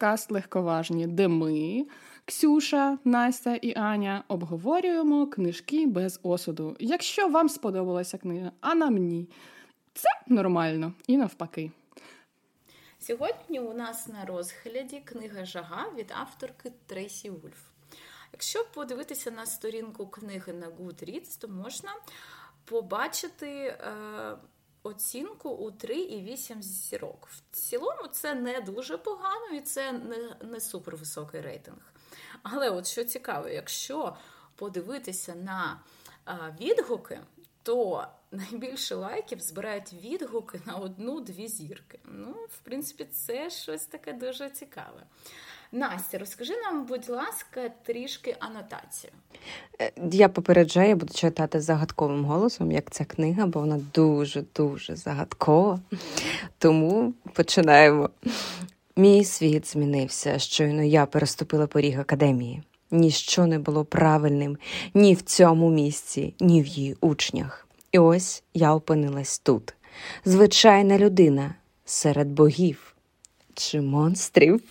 подкаст Легковажні, де ми, Ксюша, Настя і Аня, обговорюємо книжки без осуду. Якщо вам сподобалася книга, а нам ні, це нормально і навпаки. Сьогодні у нас на розгляді книга Жага від авторки Трейсі Вульф. Якщо подивитися на сторінку книги на Goodreads, то можна побачити е, оцінку у 3,8 зірок. В цілому це не дуже погано і це не, не супер високий рейтинг. Але от що цікаво, якщо подивитися на відгуки, то найбільше лайків збирають відгуки на одну-дві зірки. Ну, в принципі, це щось таке дуже цікаве. Настя, розкажи нам, будь ласка, трішки анотацію. Е, я попереджаю, я буду читати загадковим голосом, як ця книга, бо вона дуже-дуже загадкова. Тому починаємо. Мій світ змінився. Щойно я переступила поріг академії. Ніщо не було правильним ні в цьому місці, ні в її учнях. І ось я опинилась тут. Звичайна людина серед богів чи монстрів.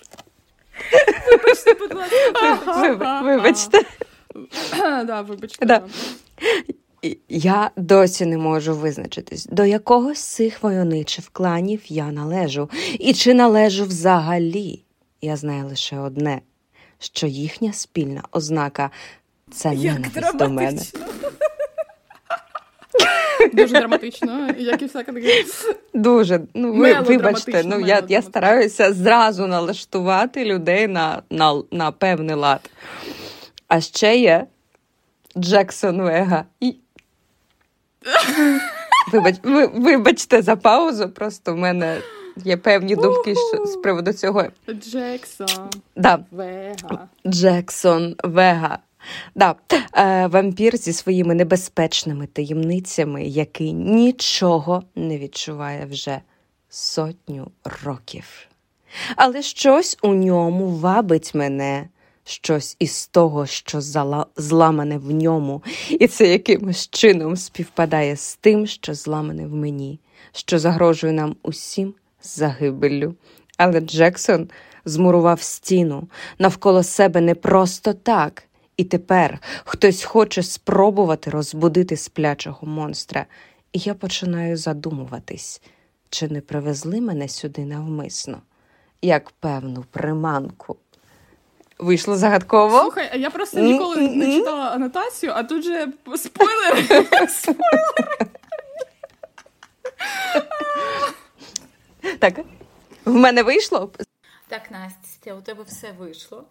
Вибачте, будь ласка. Вибачте. Да, вибачте. Да. Я досі не можу визначитись, до якого з цих войовничих кланів я належу, і чи належу взагалі. Я знаю лише одне, що їхня спільна ознака це ненависть до мене. Дуже драматично, як і всяка така. Дуже. Ну, ви, вибачте, ну я я стараюся зразу налаштувати людей на, на, на певний лад. А ще є Джексон Вега. І... Вибач, ви, Вибачте за паузу, просто в мене є певні думки що, з приводу цього. Джексон да. Вега. Джексон Вега. Да, е, Вампір зі своїми небезпечними таємницями, який нічого не відчуває вже сотню років. Але щось у ньому вабить мене, щось із того, що зламане в ньому, і це якимось чином співпадає з тим, що зламане в мені, що загрожує нам усім загибеллю. Але Джексон змурував стіну навколо себе не просто так. І тепер хтось хоче спробувати розбудити сплячого монстра, і я починаю задумуватись, чи не привезли мене сюди навмисно, як певну приманку. Вийшло загадково. Слухай, а я просто ніколи не читала анотацію, а тут же спойлери. Спойлери. Так, в мене вийшло. Так, Настя, у тебе все вийшло.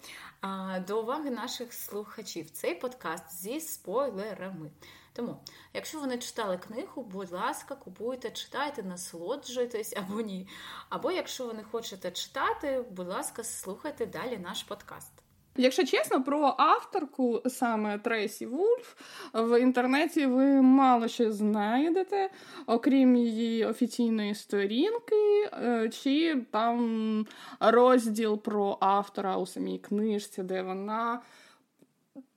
До уваги наших слухачів цей подкаст зі спойлерами. Тому, якщо ви не читали книгу, будь ласка, купуйте, читайте, насолоджуйтесь або ні. Або якщо ви не хочете читати, будь ласка, слухайте далі наш подкаст. Якщо чесно, про авторку саме Трейсі Вульф в інтернеті ви мало що знайдете, окрім її офіційної сторінки, е, чи там розділ про автора у самій книжці, де вона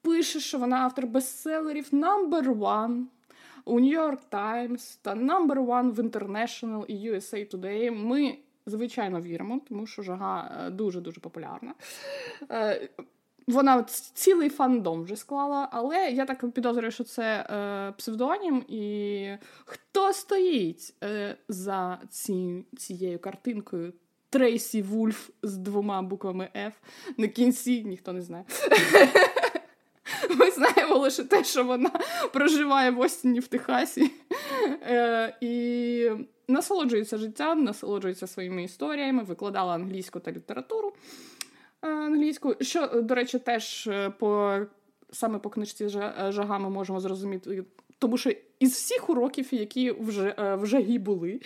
пише, що вона автор бестселерів number one у York Times та number one в International і USA Today. Ми Звичайно, віримо, тому що жага дуже дуже популярна. Вона цілий фандом вже склала, але я так підозрюю, що це е, псевдонім, і хто стоїть е, за ці, цією картинкою? Трейсі Вульф з двома буквами F на кінці, ніхто не знає. Ми знаємо лише те, що вона проживає в Остіні в Техасі е, і насолоджується життям, насолоджується своїми історіями, викладала англійську та літературу. Е, англійською. Що, до речі, теж е, по саме по книжці е, жага ми можемо зрозуміти. Тому що із всіх уроків, які вже в жагі були,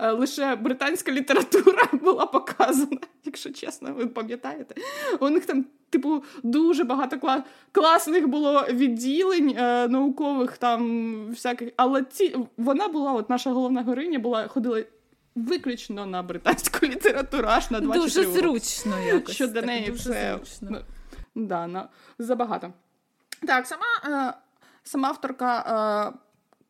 лише британська література була показана, якщо чесно, ви пам'ятаєте. У них там, типу, дуже багато класних було відділень наукових там всяких. Але ці вона була, от наша головна героїня була, ходила виключно на британську літературу, аж на 24 Дуже зручно якось. Що для неї дуже це зручно. Да, на, забагато. Так, сама е, сама авторка е,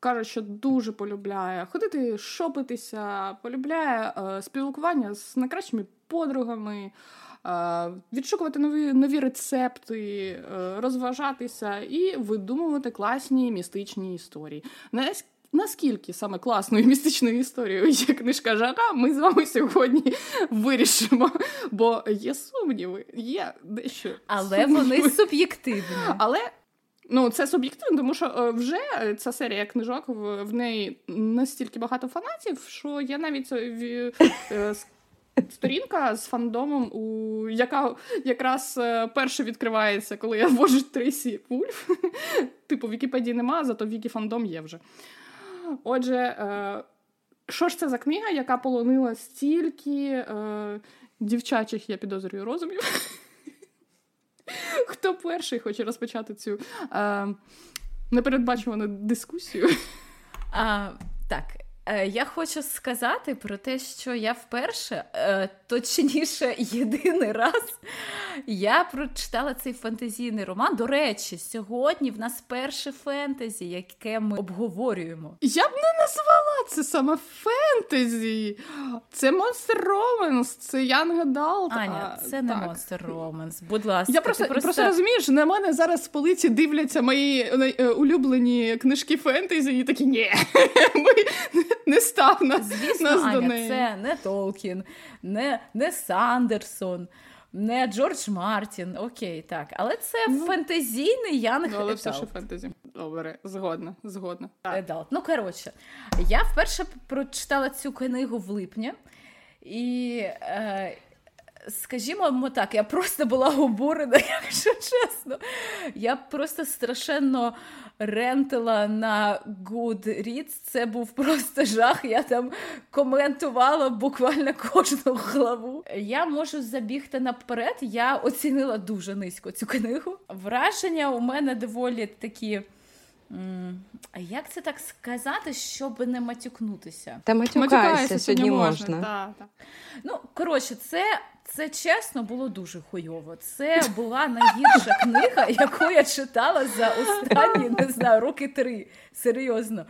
каже, що дуже полюбляє ходити, шопитися, полюбляє е, спілкування з найкращими подругами, е, відшукувати нові нові рецепти, е, розважатися і видумувати класні містичні історії. Наскільки саме класною містичною історією є книжка Жара, ми з вами сьогодні вирішимо. Бо є сумніви, є дещо. Але сумніви. вони суб'єктивні. Але Ну, це суб'єктивно, тому що е, вже ця серія книжок в неї настільки багато фанатів, що я навіть е, е, сторінка з фандомом, у яка якраз перше відкривається, коли я ввожу Трейсі Вульф. Типу, в Вікіпедії нема, зато Вікі фандом є вже. Отже, що ж це за книга, яка полонила стільки дівчачих, я підозрюю, розумів? Хто перший хоче розпочати цю е, непередбачувану дискусію? А, Так, Е, я хочу сказати про те, що я вперше, е, точніше, єдиний раз я прочитала цей фантазійний роман. До речі, сьогодні в нас перше фентезі, яке ми обговорюємо. Я б не назвала це саме фентезі. Це Monster Romance, це Young Adult. Аня, це не так. Monster Romance. Будь ласка, я просто, просто... просто розумієш, на мене зараз з полиці дивляться мої е, улюблені книжки фентезі, і такі ні. ми не став нас, Звісно, нас Аня, до неї. Це не Толкін, не не Сандерсон, не Джордж Мартін. Окей, так. Але це ну, фентезійний Янг ну, Але все ще фентезі. Добре, згодна, згодна. Едалт. Ну, коротше, я вперше прочитала цю книгу в липні. І е, Скажімо так, я просто була обурена, якщо чесно. Я просто страшенно рентила на Goodreads. Це був просто жах. Я там коментувала буквально кожну главу. Я можу забігти наперед. Я оцінила дуже низько цю книгу. Враження у мене доволі такі. Як це так сказати, щоб не матюкнутися? Та матюкаєшся сьогодні можна. можна. Да, да. Ну, коротше, це це чесно було дуже хуйово. Це була найгірша книга, яку я читала за останні не знаю роки три. Серйозно.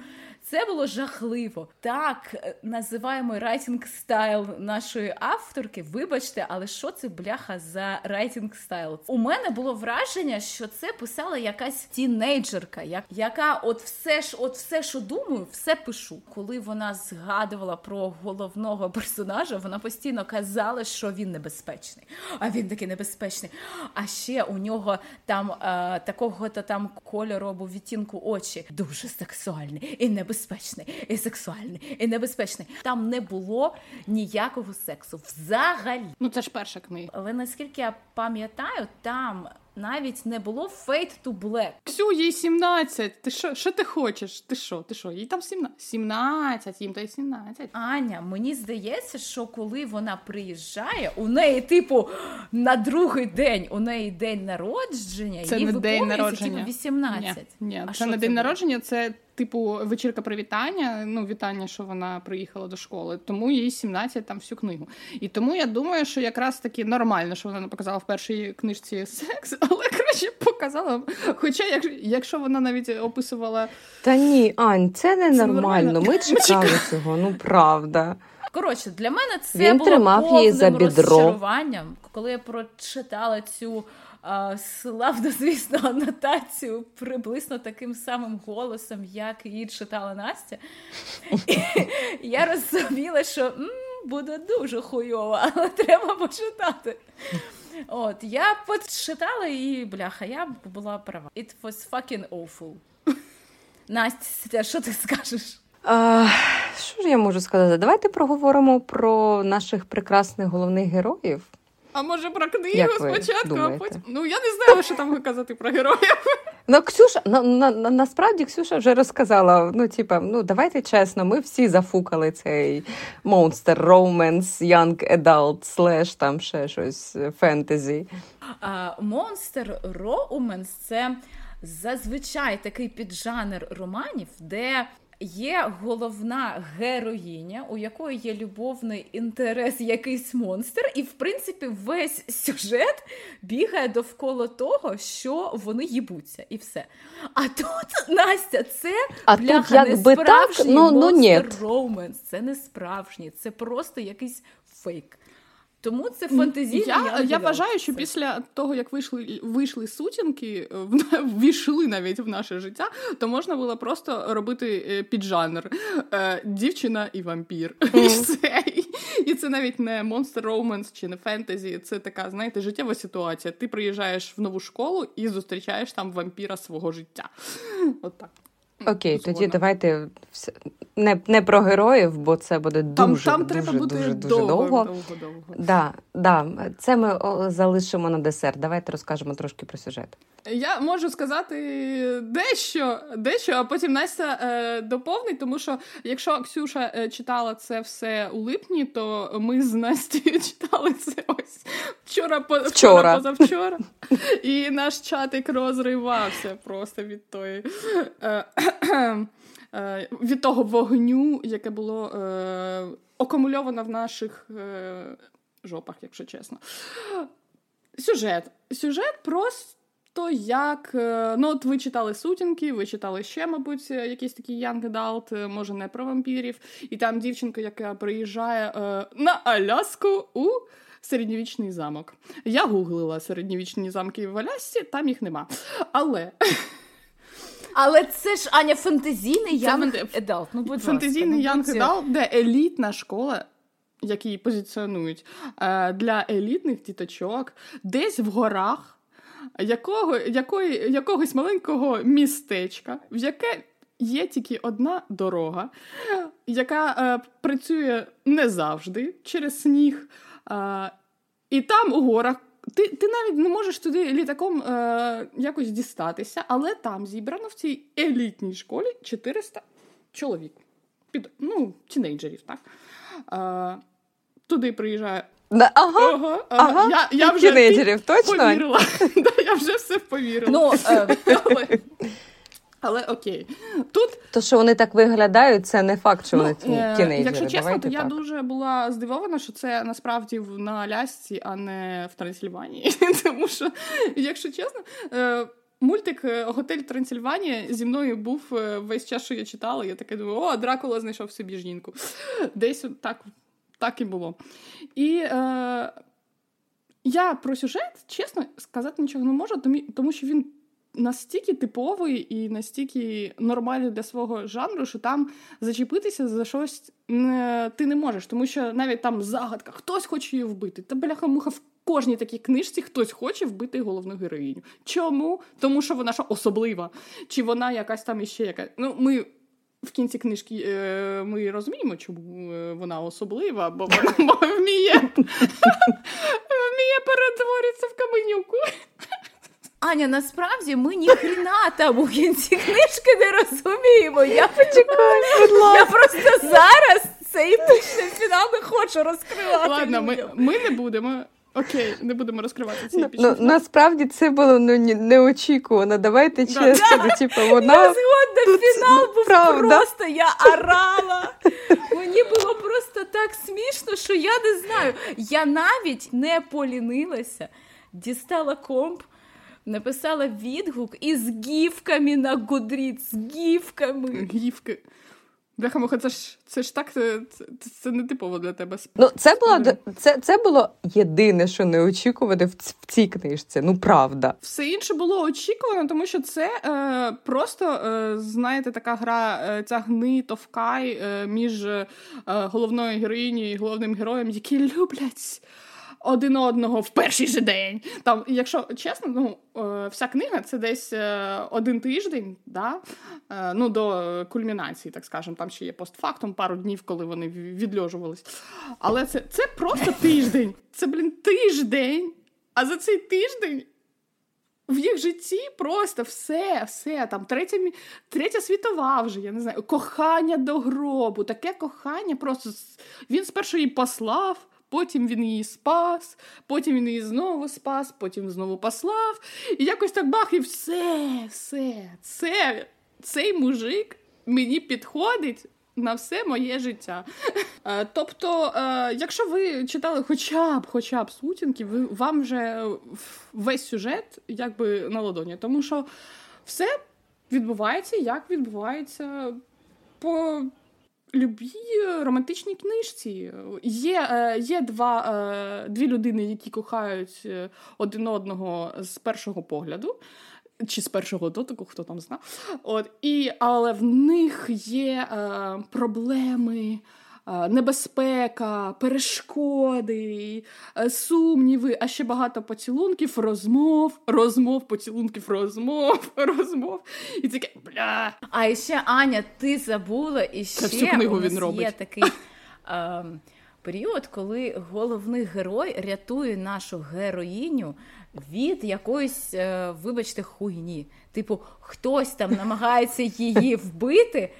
Це було жахливо. Так е, називаємо writing style нашої авторки. Вибачте, але що це бляха за writing style? У мене було враження, що це писала якась тінейджерка, яка от все ж, от все, що думаю, все пишу. Коли вона згадувала про головного персонажа, вона постійно казала, що він небезпечний. А він такий небезпечний. А ще у нього там е, такого то там кольору або відтінку очі дуже сексуальний і небезпечний небезпечний, і сексуальний, і небезпечний. Там не було ніякого сексу взагалі. Ну це ж перша книга. Але наскільки я пам'ятаю, там навіть не було Fate to Black. Ксю, їй 17. Ти що що ти хочеш? Ти що? Ти що? Їй там 17, 17 їм та й 17. Аня, мені здається, що коли вона приїжджає, у неї, типу, на другий день у неї день народження, це їй не день типу, народження. типу, 18. Ні, ні це не день народження, це типу вечірка привітання. Ну, вітання, що вона приїхала до школи. Тому їй 17 там всю книгу. І тому я думаю, що якраз таки нормально, що вона не показала в першій книжці секс, але краще показала. Хоча, якщо вона навіть описувала. Та ні, Ань, це не це нормально. Ми чекали цього, ну правда. Коротше, для мене це Він було тримав повним її за бідро. розчаруванням, коли я прочитала цю славно, звісно, анотацію приблизно таким самим голосом, як її читала Настя. І я розуміла, що м, буде дуже хуйово, але треба почитати. От, Я почитала і бляха, я була права. It was fucking awful. Настя, що ти скажеш? А, Що ж я можу сказати? Давайте проговоримо про наших прекрасних головних героїв. А може про книгу Як спочатку, а потім. Ну я не знаю, що там казати про героїв. Ну, Ксюша, на, на, на, насправді Ксюша вже розказала. Ну, типа, ну давайте чесно, ми всі зафукали цей Monster Romance, Young Adult, слеш там ще щось фентезі. Monster Romance – це зазвичай такий піджанр романів, де є головна героїня, у якої є любовний інтерес, якийсь монстр, і в принципі весь сюжет бігає довкола того, що вони їбуться, і все. А тут Настя, це а бляха, тут якби так, ну, ну, ні. роуменс, це не справжній, це просто якийсь фейк. Тому це фантазійне. Я я вважаю, що після того, як вийшли вийшли сутінки, ввійшли навіть в наше життя, то можна було просто робити е, піджанр е, дівчина і вампір. Mm. І все. І це навіть не Monster Romance чи не фентезі. Це така, знаєте, життєва ситуація. Ти приїжджаєш в нову школу і зустрічаєш там вампіра свого життя. От так. Окей, тоді давайте не не про героїв, бо це буде дуже там, там дуже, треба дуже, дуже, дуже довго. довго. довго, довго. Да, да, Це ми залишимо на десерт. Давайте розкажемо трошки про сюжет. Я можу сказати дещо, дещо, а потім Настя е, доповнить, тому що якщо Ксюша е, читала це все у липні, то ми з Настю читали це ось вчора, по, вчора. вчора позавчора. І наш чатик розривався просто від тої. Е, Е, від того вогню, яке було е, акумульовано в наших е, жопах, якщо чесно. Сюжет. Сюжет просто як. Е, ну, от ви читали сутінки, ви читали ще, мабуть, якийсь такий Young Adult, може, не про вампірів. І там дівчинка, яка приїжджає е, на Аляску у. Середньовічний замок. Я гуглила середньовічні замки в Алясці, там їх нема. Але але це ж Аня фантазійний Young Adult. Ну, будь Фантазійний Young Adult, де елітна школа. Які позиціонують е, для елітних діточок, десь в горах якого, якої, якогось маленького містечка, в яке є тільки одна дорога, яка е, працює не завжди через сніг. Е, і там у горах ти ти навіть не можеш туди літаком е, якось дістатися, але там зібрано в цій елітній школі 400 чоловік. Під, Ну, тінейджерів, так? Е, туди приїжджає. Да, ага, ага, ага. Я, я вже Тінейджерів, точно? повірила. да, Я вже все повірила. Ну, е, але... Але окей. Тут то, що вони так виглядають, це не факт, що вони ну, е, тінейджери. Якщо чесно, Давайте то так. я дуже була здивована, що це насправді на Алясці, а не в Трансильванії. Тому що, якщо чесно, е, мультик Готель Трансильванія зі мною був весь час, що я читала. Я таке думаю, о, Дракула знайшов собі жінку. Десь так так і було. І е, я про сюжет, чесно, сказати нічого не можу, тому що він настільки типовий і настільки нормальний для свого жанру, що там зачепитися за щось не, ти не можеш, тому що навіть там загадка, хтось хоче її вбити. Та бляха-муха в кожній такій книжці хтось хоче вбити головну героїню. Чому? Тому що вона що особлива, чи вона якась там іще яка. Ну, ми. В кінці книжки е, ми розуміємо, чому е, вона особлива, бо вона вміє вміє перетворитися в каменюку. Аня, насправді ми ніхрена там у кінці книжки не розуміємо. Я почекаю, я просто зараз цей фінал не хочу розкривати. Ладно, ми, ми не будемо. Окей, не будемо розкривати цей епічний ну, фінал. Насправді це було ну, неочікувано. Давайте чесно. Да. Типу, вона... Я згодна, Тут, фінал був правда. просто, я орала. Мені було просто так смішно, що я не знаю. Я навіть не полінилася, дістала комп написала відгук із гівками на Goodreads, з гівками. Гівки. Бляха, це ж це ж так, це, це, це не типово для тебе. Ну, це було це, це було єдине, що не очікувати в, в цій книжці. Ну, правда. Все інше було очікувано, тому що це е, просто, е, знаєте, така гра е, тягни товкай е, між е, головною героїнею і головним героєм, які люблять один одного в перший же день. Там, Якщо чесно, ну е, вся книга це десь е, один тиждень, да? Е, ну до кульмінації, так скажемо. Там ще є постфактум, пару днів, коли вони відльожувались. Але це, це просто тиждень. Це, блін, тиждень. А за цей тиждень. В їх житті просто все, все там третя третя світова вже, я не знаю, кохання до гробу. Таке кохання просто він спершу її послав, Потім він її спас, потім він її знову спас, потім знову послав. І якось так бах, і все, все, це, цей мужик мені підходить на все моє життя. Е, тобто, е, якщо ви читали хоча б хоча б сутінки, ви вам вже весь сюжет якби на ладоні, тому що все відбувається, як відбувається по. Любій романтичній книжці є е, є два, дві людини, які кохають один одного з першого погляду чи з першого дотику, хто там знав. От, і, Але в них є е, проблеми. Е, небезпека, перешкоди, е, сумніви, а ще багато поцілунків, розмов, розмов, поцілунків, розмов, розмов. І таке бля. А ще Аня, ти забула і ще всю книгу у нас він робить. є такий е, період, коли головний герой рятує нашу героїню від якоїсь, е, вибачте, хуйні. Типу, хтось там намагається її вбити.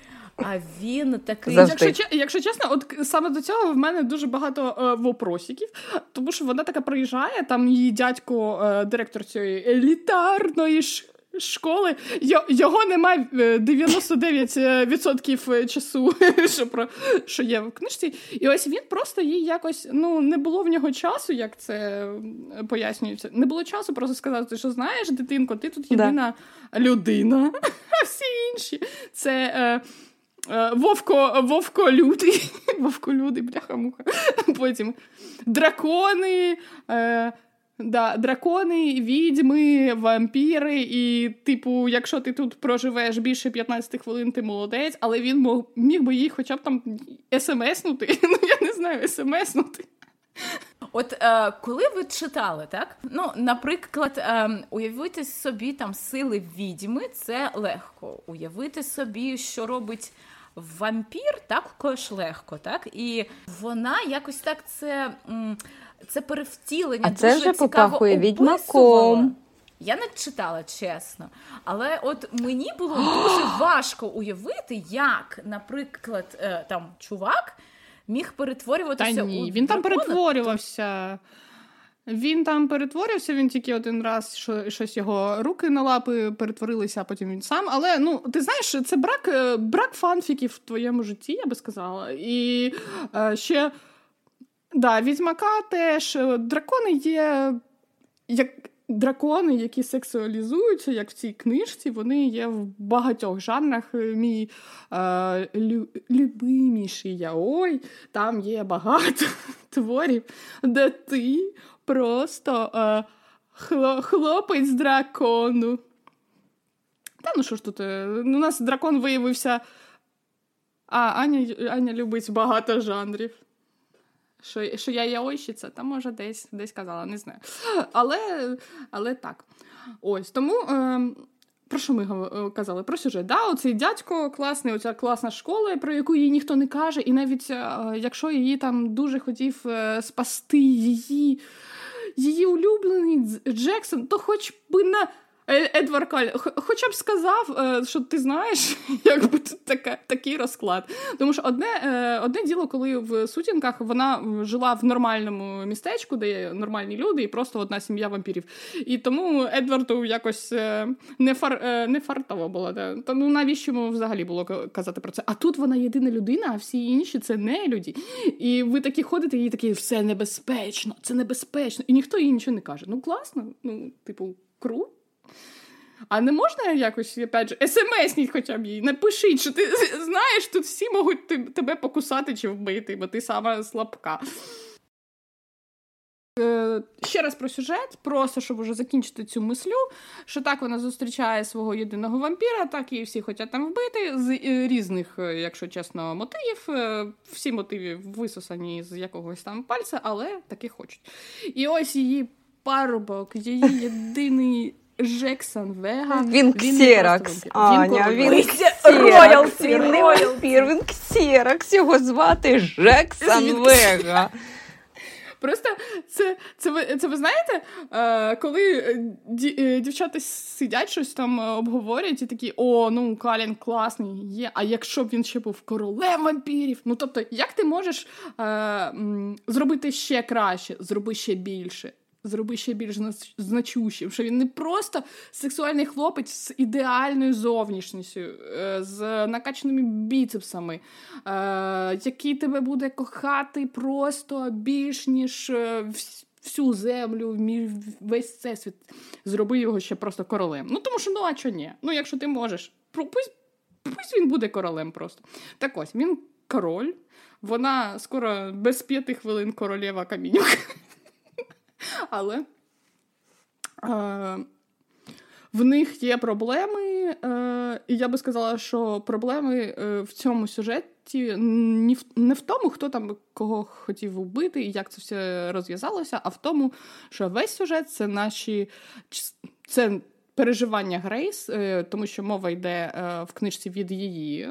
А він такий, якщо якщо чесно, от саме до цього в мене дуже багато е, вопросиків, тому що вона така приїжджає, там її дядько, е, директор цієї елітарної школи. Його немає 99% е, часу, що про що є в книжці. І ось він просто їй якось ну не було в нього часу, як це пояснюється. Не було часу просто сказати, що знаєш, дитинко, ти тут єдина да. людина, а всі інші це. Е, е Вовко Вовко лютий, Вовко лютий, бляха-муха. Потім дракони, е, Да, Дракони, відьми, вампіри, і, типу, якщо ти тут проживеш більше 15 хвилин, ти молодець, але він мог, міг би їх хоча б там смснути. Ну, я не знаю, смснути. От е, коли ви читали, так? Ну, наприклад, е, уявити собі там сили відьми, це легко. Уявити собі, що робить вампір, також легко, так? І вона якось так це. Це перевтілення. А це вже попахує відьмаком. Я не читала чесно, але от мені було дуже важко уявити, як, наприклад, е, там чувак міг перетворюватися. Та ні, у Він там перетворювався. Він там перетворився, він тільки один раз що, щось його руки на лапи перетворилися, а потім він сам. Але ну ти знаєш, це брак е, брак фанфіків в твоєму житті, я би сказала. І е, ще Да, Відьмака теж е, дракони є як дракони, які сексуалізуються, як в цій книжці, вони є в багатьох жанрах. Е, мій е, лю, любиміший яой, там є багато творів, де ти просто е, хло, хлопець дракону. Та ну що ж тут? Е, у нас дракон виявився. А, Аня Аня любить багато жанрів. Що що я яойщиця, та може десь десь казала, не знаю. Але але так. Ось тому. Е, про що ми е, казали? Про сюжет. Да, Оцей дядько класний, оця класна школа, про яку їй ніхто не каже, і навіть е, якщо її там дуже хотів е, спасти її її улюблений Джексон, то хоч би на Е, Едвард Каль, хоча б сказав, е, що ти знаєш, якби така, такий розклад. Тому що одне е, одне діло, коли в сутінках вона жила в нормальному містечку, де є нормальні люди, і просто одна сім'я вампірів. І тому Едварду якось не фар, не фартово було. Та ну навіщо йому взагалі було казати про це? А тут вона єдина людина, а всі інші це не люди. І ви такі ходите, і такі все небезпечно, це небезпечно. І ніхто їй нічого не каже. Ну класно, ну, типу, круто. А не можна якось, опять же, смсніть хоча б їй, напишіть, що ти знаєш, тут всі можуть тебе покусати чи вбити, бо ти сама слабка. Е, ще раз про сюжет, просто щоб уже закінчити цю мислю, що так вона зустрічає свого єдиного вампіра, так і всі хочуть там вбити з е, різних, е, якщо чесно, мотивів. Всі мотиви висосані з якогось там пальця, але таки хочуть. І ось її парубок, її єдиний Жексон Вега. Він ксеракс. Аня, він ксеракс. Він не вампір, він ксеракс. Його звати Жексон Вега. Просто це це, ви це ви знаєте, е, коли ді, е, дівчата сидять щось там обговорюють і такі, о, ну Калін класний є. А якщо б він ще був королем вампірів, ну тобто, як ти можеш е, зробити ще краще, зроби ще більше? Зроби ще більш значущим, що він не просто сексуальний хлопець з ідеальною зовнішністю, е, з накачаними біцепсами, е, який тебе буде кохати просто більш ніж е, всю землю, весь всесвіт. Зроби його ще просто королем. Ну тому що ну а чого ні? Ну, якщо ти можеш, пусть, пусть він буде королем просто. Так ось він король. Вона скоро без п'яти хвилин королева камінюк. Але е, в них є проблеми, е, і я би сказала, що проблеми е, в цьому сюжеті не в, тому, хто там кого хотів вбити і як це все розв'язалося, а в тому, що весь сюжет це наші це переживання Грейс, е, тому що мова йде е, в книжці від її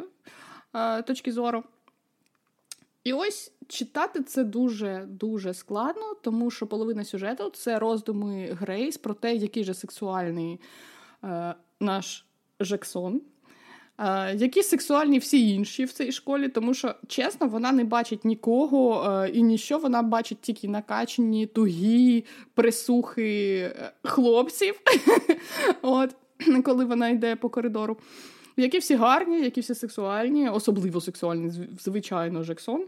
точки зору. І ось читати це дуже-дуже складно, тому що половина сюжету це роздуми Грейс про те, який же сексуальний е, наш Жексон. Е, які сексуальні всі інші в цій школі, тому що, чесно, вона не бачить нікого е, і ніщо, вона бачить тільки накачані, тугі, присухи е, хлопців, От, коли вона йде по коридору. Які всі гарні, які всі сексуальні, особливо сексуальні, звичайно, Жексон.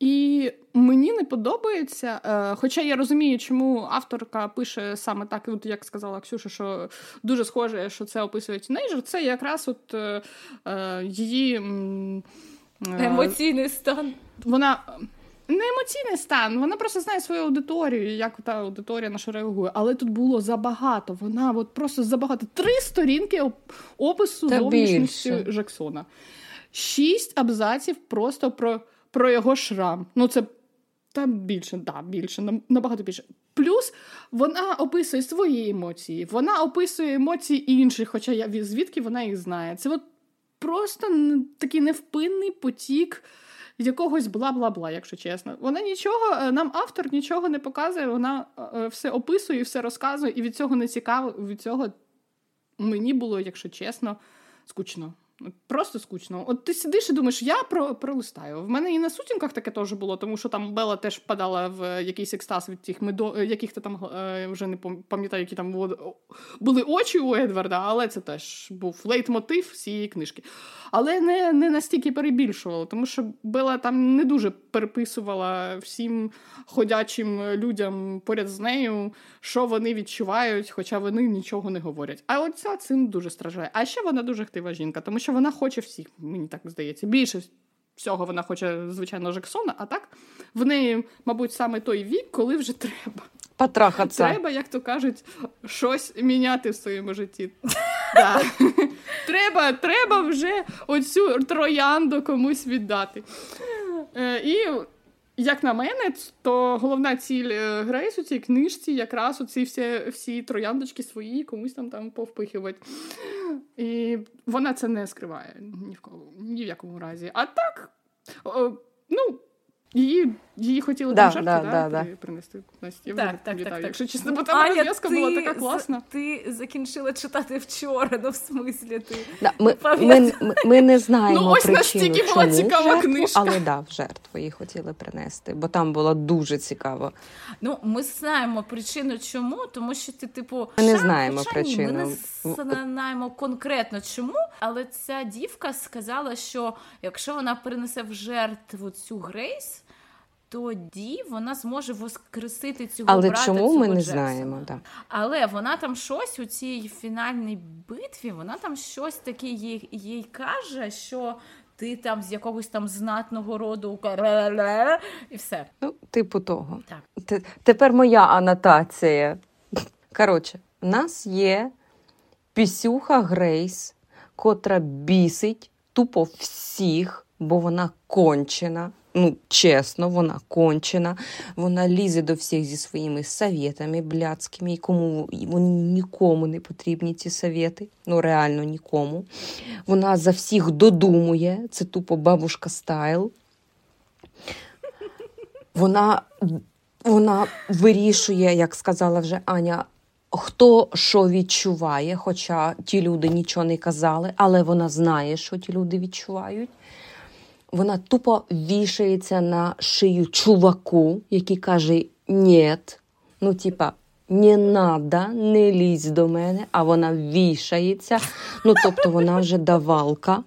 І мені не подобається, е, хоча я розумію, чому авторка пише саме так, от як сказала Ксюша, що дуже схоже, що це описує тінейджер, це якраз от е, е, її емоційний стан. Вона не емоційний стан, вона просто знає свою аудиторію, як та аудиторія наша реагує. Але тут було забагато. Вона от просто забагато. Три сторінки опису зовнішністю Жексона. Шість абзаців просто про про його шрам. Ну, це там більше, да, більше, набагато більше. Плюс вона описує свої емоції, вона описує емоції інших, хоча я звідки вона їх знає. Це от просто такий невпинний потік якогось бла-бла-бла, якщо чесно. Вона нічого, е, нам автор нічого не показує, вона е, все описує, все розказує, і від цього не цікаво. Від цього мені було, якщо чесно, скучно. Просто скучно. От ти сидиш і думаєш, я про пролистаю. В мене і на сутінках таке теж було, тому що там Бела теж падала в якийсь екстаз від тих медо, яких то там е, вже не пам'ятаю, які там були очі у Едварда, але це теж був лейтмотив цієї книжки. Але не не настільки перебільшувало, тому що Бела там не дуже переписувала всім ходячим людям поряд з нею, що вони відчувають, хоча вони нічого не говорять. А оця цим дуже страждає. А ще вона дуже актива жінка, тому що вона хоче всіх, мені так здається. Більше всього вона хоче, звичайно, Жексона, а так в неї, мабуть, саме той вік, коли вже треба. Потрахатися. Треба, як то кажуть, щось міняти в своєму житті. Да. Треба треба вже оцю троянду комусь віддати. Е, І як на мене, то головна ціль е, Грейс у цій книжці якраз оці всі всі трояндочки свої комусь там там повпихувати. І вона це не скриває ні в кого, ні в якому разі. А так, ну, Її її хотіли да, жертву, да, да, да, принести Настя. Так, так, так, так. Якщо чесно, бо там розв'язка була така класна. Ти закінчила читати вчора, ну в смислі ти. Да, ми, ми, ми, ми не знаємо ну, ось причину, чому була цікава жертву, книжка. але да, в жертву її хотіли принести, бо там було дуже цікаво. Ну, ми знаємо причину, чому, тому що ти, типу, ми не знаємо причину. Ми не знаємо конкретно чому, але ця дівка сказала, що якщо вона принесе в жертву цю Грейс тоді вона зможе воскресити цього Але брата, чому цього ми не Джексона. знаємо? Да. Але вона там щось у цій фінальній битві, вона там щось таке їй, їй каже, що. Ти там з якогось там знатного роду і все. Ну, типу того. Так. Тепер моя анотація. Коротше, в нас є пісюха Грейс, котра бісить тупо всіх, бо вона кончена ну, чесно, вона кончена, вона лізе до всіх зі своїми совєтами блядськими, і кому вони нікому не потрібні ці совєти, ну реально нікому. Вона за всіх додумує, це тупо бабушка стайл. Вона, Вона вирішує, як сказала вже Аня. Хто що відчуває, хоча ті люди нічого не казали, але вона знає, що ті люди відчувають вона тупо вішається на шию чуваку, який каже: «Нєт, Ну, типа, не надо, не лізь до мене, а вона вішається. Ну, тобто вона вже давалка.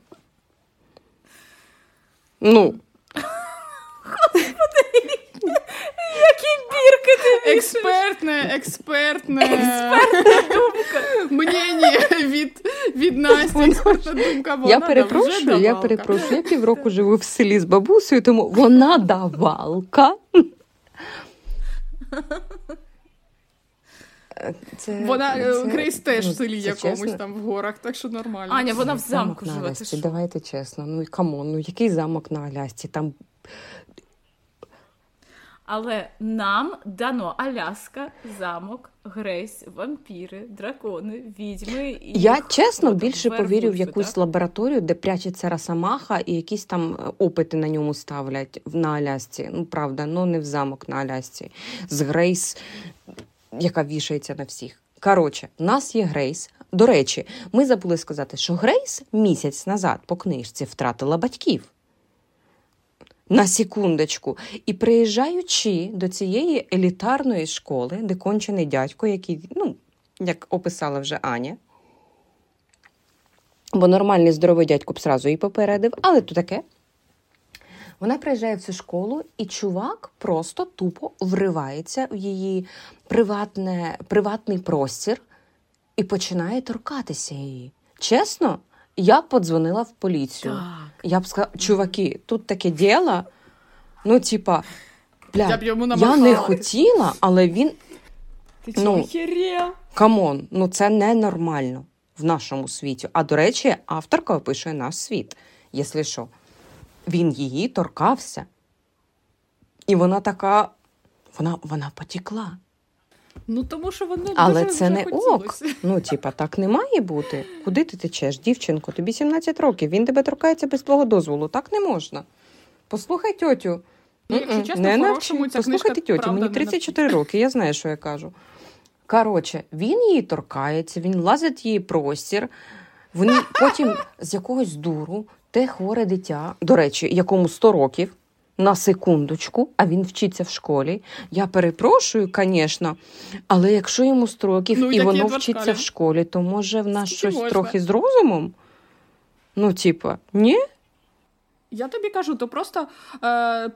Ну, Експертне, експертне мнение від, від Насті. Експертна думка. Вона я перепрошую, я перепрошую, я півроку живу в селі з бабусею, тому вона давалка. Це, Вона е, це- Грейс теж ну, в селі якомусь чесно. там в горах, так що нормально. Аня, вона в замку на живе. Давайте чесно. Ну come on, ну який замок на Алясці? Там Але нам дано Аляска, замок, Грейс, вампіри, дракони, відьми. І Я їх, чесно більше повірю в якусь так? лабораторію, де прячеться росомаха і якісь там е, опити на ньому ставлять на Алясці. Ну правда, ну не в замок на Алясці. З Грейс, яка вішається на всіх. Коротше, в нас є Грейс. До речі, ми забули сказати, що Грейс місяць назад по книжці втратила батьків. На секундочку. І приїжджаючи до цієї елітарної школи, де кончений дядько, який, ну, як описала вже Аня, бо нормальний здоровий дядько б сразу її попередив, але то таке. Вона приїжджає в цю школу, і чувак просто тупо вривається в її приватне, приватний простір і починає торкатися її. Чесно, я б подзвонила в поліцію. Так. Я б сказала, чуваки, тут таке діло. Ну, типа, бля, Я б йому я не хотіла, але він Ти Ну. Come on, ну це ненормально в нашому світі. А до речі, авторка описує наш світ, якщо що. Він її торкався. І вона така, вона, вона потекла. Ну тому що вони Але дуже це вже не хотілося. ok. Ну, типа, так не має бути. Куди ти течеш, дівчинко? Тобі 17 років. Він тебе торкається без твого дозволу. Так не можна. Послухай тьотю. Ну, якщо чесно, не навчи. Послухайте тьотю, мені 34 роки, я знаю, що я кажу. Коротше, він її торкається, він лазить її простір. Вони потім з якогось дуру, те хворе дитя, до речі, якому 100 років, на секундочку, а він вчиться в школі. Я перепрошую, звісно, але якщо йому 100 років Ну, і воно вчиться в школі, то може в нас Скільки щось можна? трохи з розумом? Ну, типа, ні? Я тобі кажу, то просто е,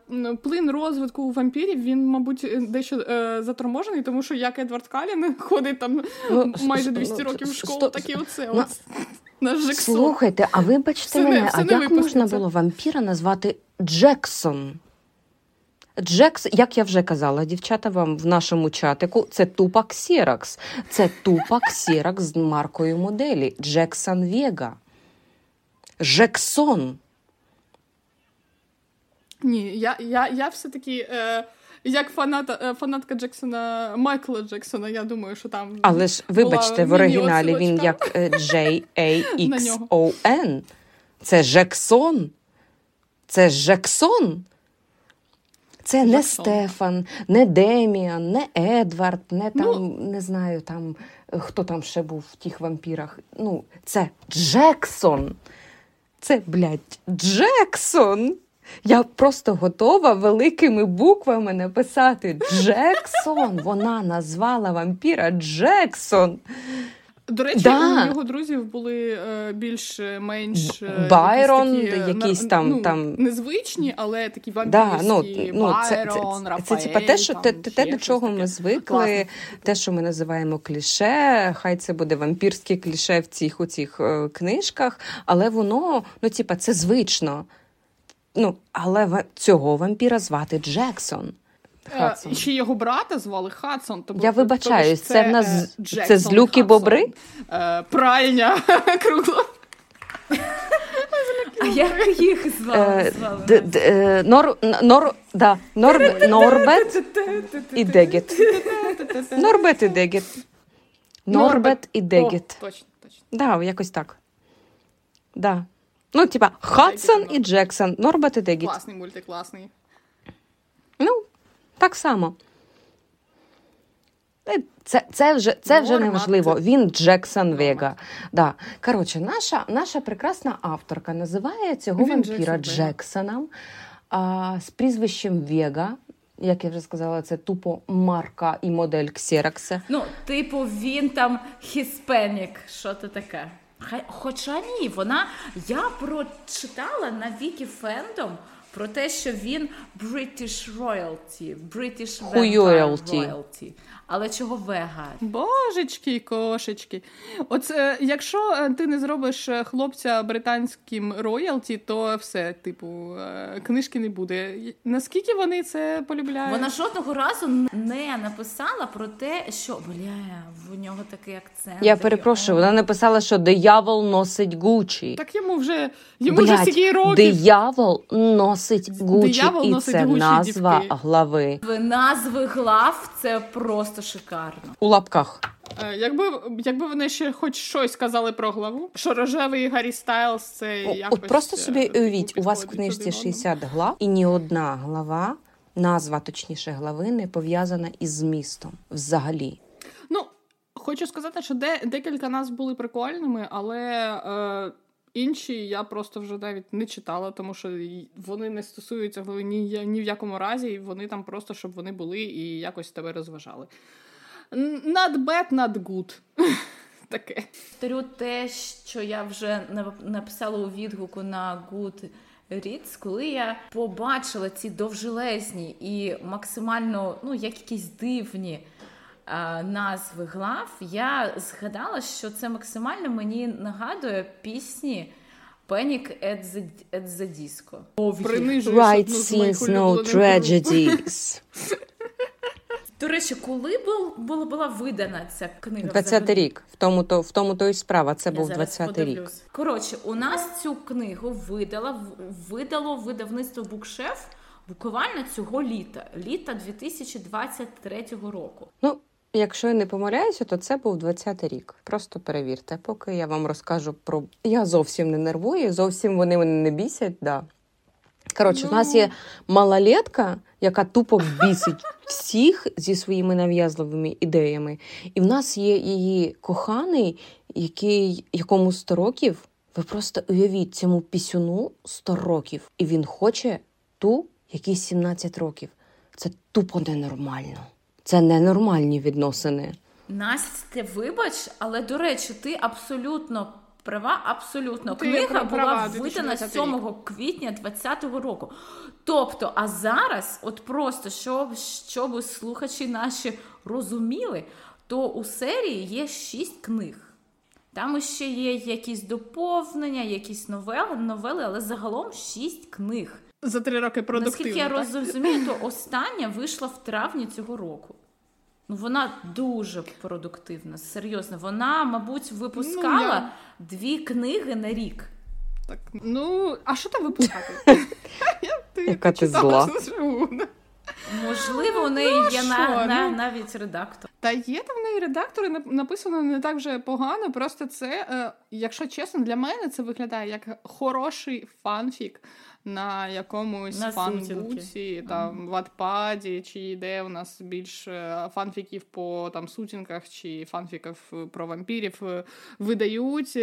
плин розвитку у вампірів, він, мабуть, дещо е, заторможений, тому що як Едвард Калін ходить там Ну, майже с- 200 ну, років в школу, так і оце ну, от наш Жексон. Слухайте, а вибачте Все мене, а як можна було вампіра назвати Джексон? Джекс, як я вже казала, дівчата вам в нашому чатику, це Тупак Сіракс. Це Тупак Сіракс з маркою моделі Джексон Вега. Жексон. Ні, я, я, я все-таки, е, як фаната, е, фанатка Джексона, Майкла Джексона, я думаю, що там. Але ж, вибачте, в оригіналі він як е. J-A-X-O-N. Це Жексон. Це Жексон. Це не Жексон. Стефан, не Деміан, не Едвард, не там, Ну- не знаю, там, хто там ще був в тих вампірах. Ну, це Джексон. Це, блядь, Джексон. Я просто готова великими буквами написати Джексон. Вона назвала вампіра Джексон. До речі, Да. у його друзів були е, більш-менш е, Байрон, якісь, такі, е, якісь там- ну, там- незвичні, але такі Да, ну, ну, це, це, Байрон, це, Рафаель, це, типа те, що, там, те, те, до чого таке. ми звикли, Класно. те, що ми називаємо кліше, хай це буде вампірське кліше в цих у цих е, книжках, але воно, ну, типа, це звично. Ну, але цього вампіра звати Джексон. Е, Хадсон. ще його брата звали Хадсон. Тобто, Я вибачаюсь, тобто це в нас- е, це Джексон злюки Хадсон. Бобри? Е, пральня кругла. А як їх звали? Е, е, Норбет і Дегет. Норбет і Дегет. Норбет і Дегет. Точно, точно. Да, якось так. Да. Ну, типа, Хадсон і Джексон, Норбет і Дегет. Класний мультик, класний. Ну, так само. Е, Це, це вже, це вже неважливо. Він Джексон Вега. Да. Коротше, наша, наша прекрасна авторка називає цього Він вампіра Джексон Джексоном а, з прізвищем Вега. як я вже сказала, це тупо марка і модель Ксеракса. Ну, типу, він там хіспенік, що це таке? Хоча ні, вона я прочитала на Вікі Фендом про те, що він British Royalty, British Vampire Royalty. Але чого вега? Божечки, кошечки. Оце, якщо е, ти не зробиш е, хлопця британським роялті, то все, типу, е, книжки не буде. Наскільки вони це полюбляють? Вона жодного разу не написала про те, що бля, в нього такий акцент. Я перепрошую, вона написала, що диявол носить Гучі. Так йому вже йому Блядь, вже стільки років. Диявол носить Гучі, і це назва дівки. глави. Назви глав це просто просто шикарно. У лапках. Е, якби якби вони ще хоч щось сказали про главу, що рожевий Гаррі Стайлз це О, якось... От просто собі е, уявіть, у вас в книжці 60 глав, і ні одна глава, назва точніше глави, не пов'язана із змістом взагалі. Ну, хочу сказати, що де, декілька назв були прикольними, але. Е... Інші я просто вже навіть не читала, тому що вони не стосуються ні, ні в якому разі, і вони там просто щоб вони були і якось тебе розважали. Not bad, not good. Таке. Повторю те, що я вже написала у відгуку на Good Reads, коли я побачила ці довжелезні і максимально, ну, як якісь дивні назви глав, я згадала, що це максимально мені нагадує пісні Panic at the, at the Disco. Right scenes, no tragedies. До речі, коли був, була, була видана ця книга? 20-й рік. В тому то в тому то і справа. Це Я був 20-й рік. Коротше, у нас цю книгу видала видало видавництво Букшеф буквально цього літа, літа 2023 року. Ну Якщо я не помиляюся, то це був 20-й рік. Просто перевірте, поки я вам розкажу про. Я зовсім не нервую, зовсім вони мене не бісять. Да. Коротше, ну... в нас є малолетка, яка тупо бісить всіх зі своїми нав'язливими ідеями. І в нас є її коханий, який якому 100 років. Ви просто уявіть цьому пісюну 100 років, і він хоче ту, якій 17 років. Це тупо ненормально. Це ненормальні відносини. Настя, вибач, але до речі, ти абсолютно права, абсолютно ти книга була видана 7 квітня 2020 року. Тобто, а зараз, от просто щоб щоб слухачі наші розуміли, то у серії є шість книг. Там ще є якісь доповнення, якісь новели, новели, але загалом шість книг. За три роки продуктивно. Наскільки я розумію, то остання вийшла в травні цього року. Ну, вона дуже продуктивна, серйозно. Вона, мабуть, випускала ну, я... дві книги на рік. Так, ну, а що там випускати? Яка ти зла. Можливо, у неї ну, є на, на, ну, навіть редактор. Та є там в неї редактори, написано не так вже погано. Просто це, е, якщо чесно, для мене це виглядає як хороший фанфік на якомусь на фанбуці, там ватпаді, чи де у нас більше фанфіків по там сутінках чи фанфіків про вампірів е, видають.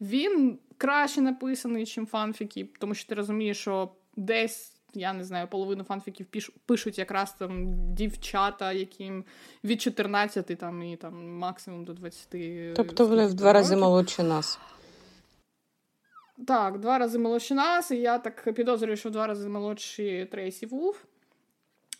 Він краще написаний, ніж фанфіки, тому що ти розумієш, що десь. Я не знаю, половину фанфіків пишуть якраз там дівчата, яким від 14 там і там максимум до 20. Тобто вони в два рази молодші нас. Так, два рази молодші нас, і я так підозрюю, що в два рази молодші Трейсі Вулф.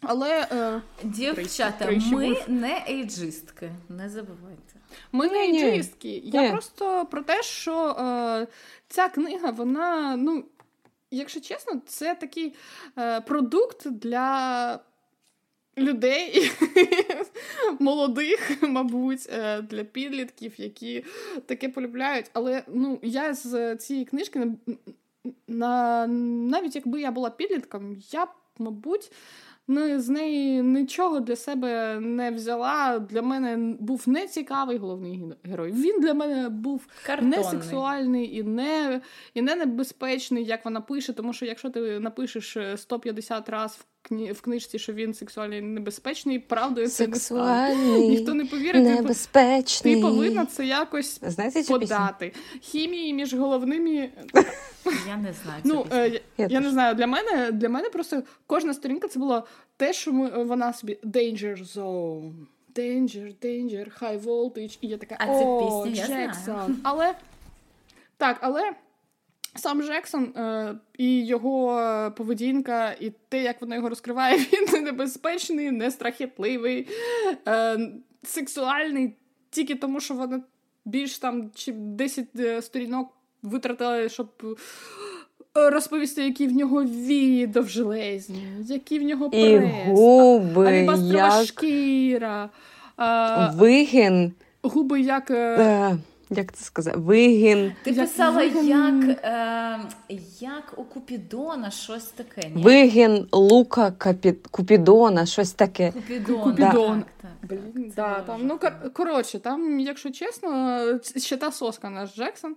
Але е, дівчата, Трейсі ми Вулф. не ейджистки, не забувайте. Ми не ейджистки. Я просто про те, що е, ця книга, вона, ну, якщо чесно, це такий е, продукт для людей молодих, мабуть, е, для підлітків, які таке полюбляють. Але ну, я з цієї книжки на навіть якби я була підлітком, я б, мабуть. Ну, з неї нічого для себе не взяла. Для мене був не цікавий головний герой. Він для мене був Картонний. не сексуальний і не і не небезпечний, як вона пише. Тому що якщо ти напишеш 150 е, разів в книжці, що він сексуальний небезпечний, правдою це не стане. Ніхто не повірить. Небезпечний. Ти повинна це якось Знаєте, подати. Хімії між головними. Я не знаю. Ну, е, я, Я я не знаю, для мене, для мене просто кожна сторінка це було те, що ми, вона собі danger zone. Danger, danger, high voltage. І я така, А це о, пісня, я знаю». Джексон. Але так, але сам Джексон е, і його поведінка, і те, як вона його розкриває, він небезпечний, не страхітливий, е, сексуальний, тільки тому, що вона більш там чи 10 е, сторінок витратила, щоб е, розповісти, які в нього вії довжелезні, які в нього прес, як шкіра, е, вигін. губи як. е, Е, як це сказати? Вигін. Ти як писала, вигін- як, е, як у Купідона щось таке. Ні? Вигін лука капі... Купідона, щось таке. Купідон. Купідон. Так, так, так. Блін, да, там, ну, кор- коротше, там, якщо чесно, ще та соска наш Джексон,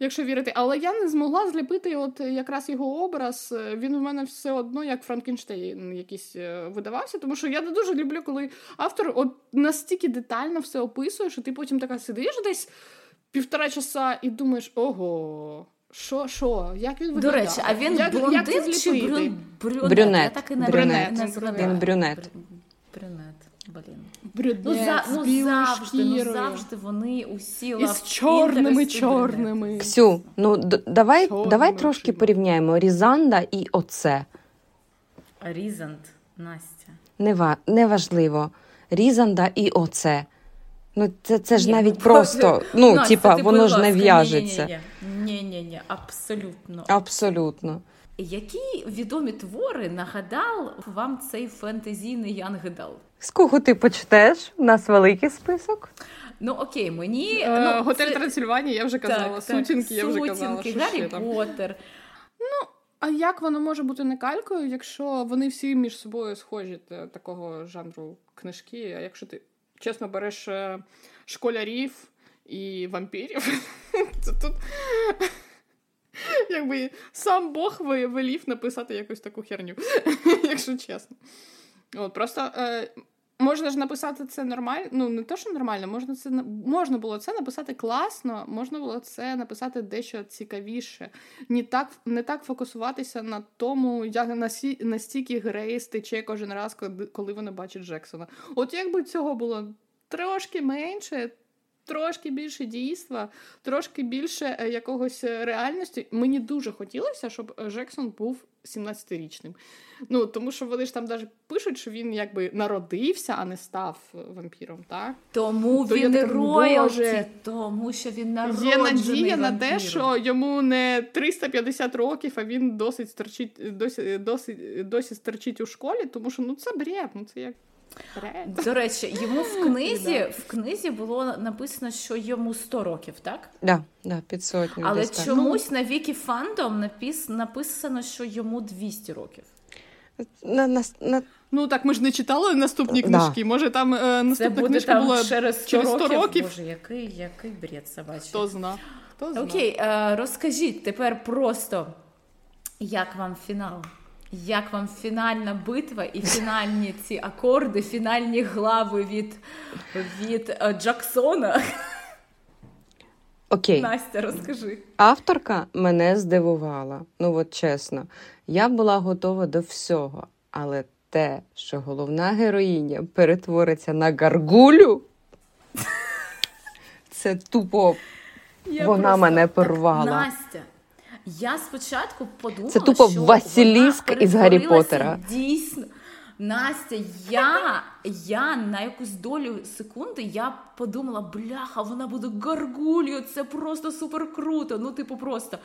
якщо вірити. Але я не змогла зліпити от якраз його образ. Він у мене все одно як Франкенштейн якийсь е, видавався, тому що я не дуже люблю, коли автор от настільки детально все описує, що ти потім така сидиш десь півтора часа і думаєш, ого. Що, що, як він До речі, а він як, блондин як чи брюн... брюнет? Брюнет. Я так і не, Брюнет. не Він брюнет. Брюнет, блін. Брюнет, Ну, за, з ну завжди, ну завжди вони усі І з чорними чорними. Ксю, ну д- давай, Чорними давай трошки очима. порівняємо Різанда і оце. Різант, Настя. Нева... Неважливо. Різанда і оце. Ну, це, це ж Ні, навіть ну, просто, ну, Настя, типа, воно ж не в'яжеться. Ні, ні, ні, абсолютно. Абсолютно. Які відомі твори нагадав вам цей фентезійний Янгедал? З кого ти почнеш? У нас великий список. Ну окей, мені Е, ну, Готель це- Трансильванія, я вже казала. Так, так, Сутінки, я вже казала. Сутінки, Гаррі ще там? А як воно може бути не калькою, якщо вони всі між собою схожі та- такого жанру книжки? А якщо ти чесно береш школярів і вампірів, Це тут якби сам Бог велів написати якусь таку херню, якщо чесно. От, просто е, можна ж написати це нормально. Ну, не то, що нормально, можна це можна було це написати класно, можна було це написати дещо цікавіше. Не так, не так фокусуватися на тому, як насі, настільки Грейс тече кожен раз, коли, вона бачить Джексона. От якби цього було трошки менше. Трошки більше дійства, трошки більше е, якогось е, реальності. Мені дуже хотілося, щоб е, Джексон був 17-річним. Ну, тому що вони ж там навіть пишуть, що він якби народився, а не став вампіром, так? Тому То він така, роялті, тому що він Є народжений надія на те, що йому не 350 років, а він досить стерчить, досі, досі, досі стерчить у школі, тому що ну це бред, ну це як. До речі, йому в книзі, в книзі було написано, що йому 100 років, так? Да, да, під сотню. Але десь чомусь на Вікі Фандом напис, написано, що йому 200 років. На, на, на... Ну так ми ж не читали наступні Да. книжки. Може там е, Це наступна буде книжка там була через 100, через 100 років. років. Боже, який, який бред собачий. хто зна. Хто зна. Окей, е, розкажіть тепер просто, як вам фінал? Як вам фінальна битва і фінальні ці акорди, фінальні глави від, від е, Джаксона? Окей. Настя, розкажи. Авторка мене здивувала. Ну, от чесно, я була готова до всього, але те, що головна героїня перетвориться на гаргулю, це тупо Я вона просто- мене порвала. Настя. Я спочатку подумала, Це тупо що Василіск із Гаррі Поттера. Дійсно. Настя, я, я на якусь долю секунди я подумала, бляха, вона буде гаргулью, це просто супер круто. Ну, типу, просто.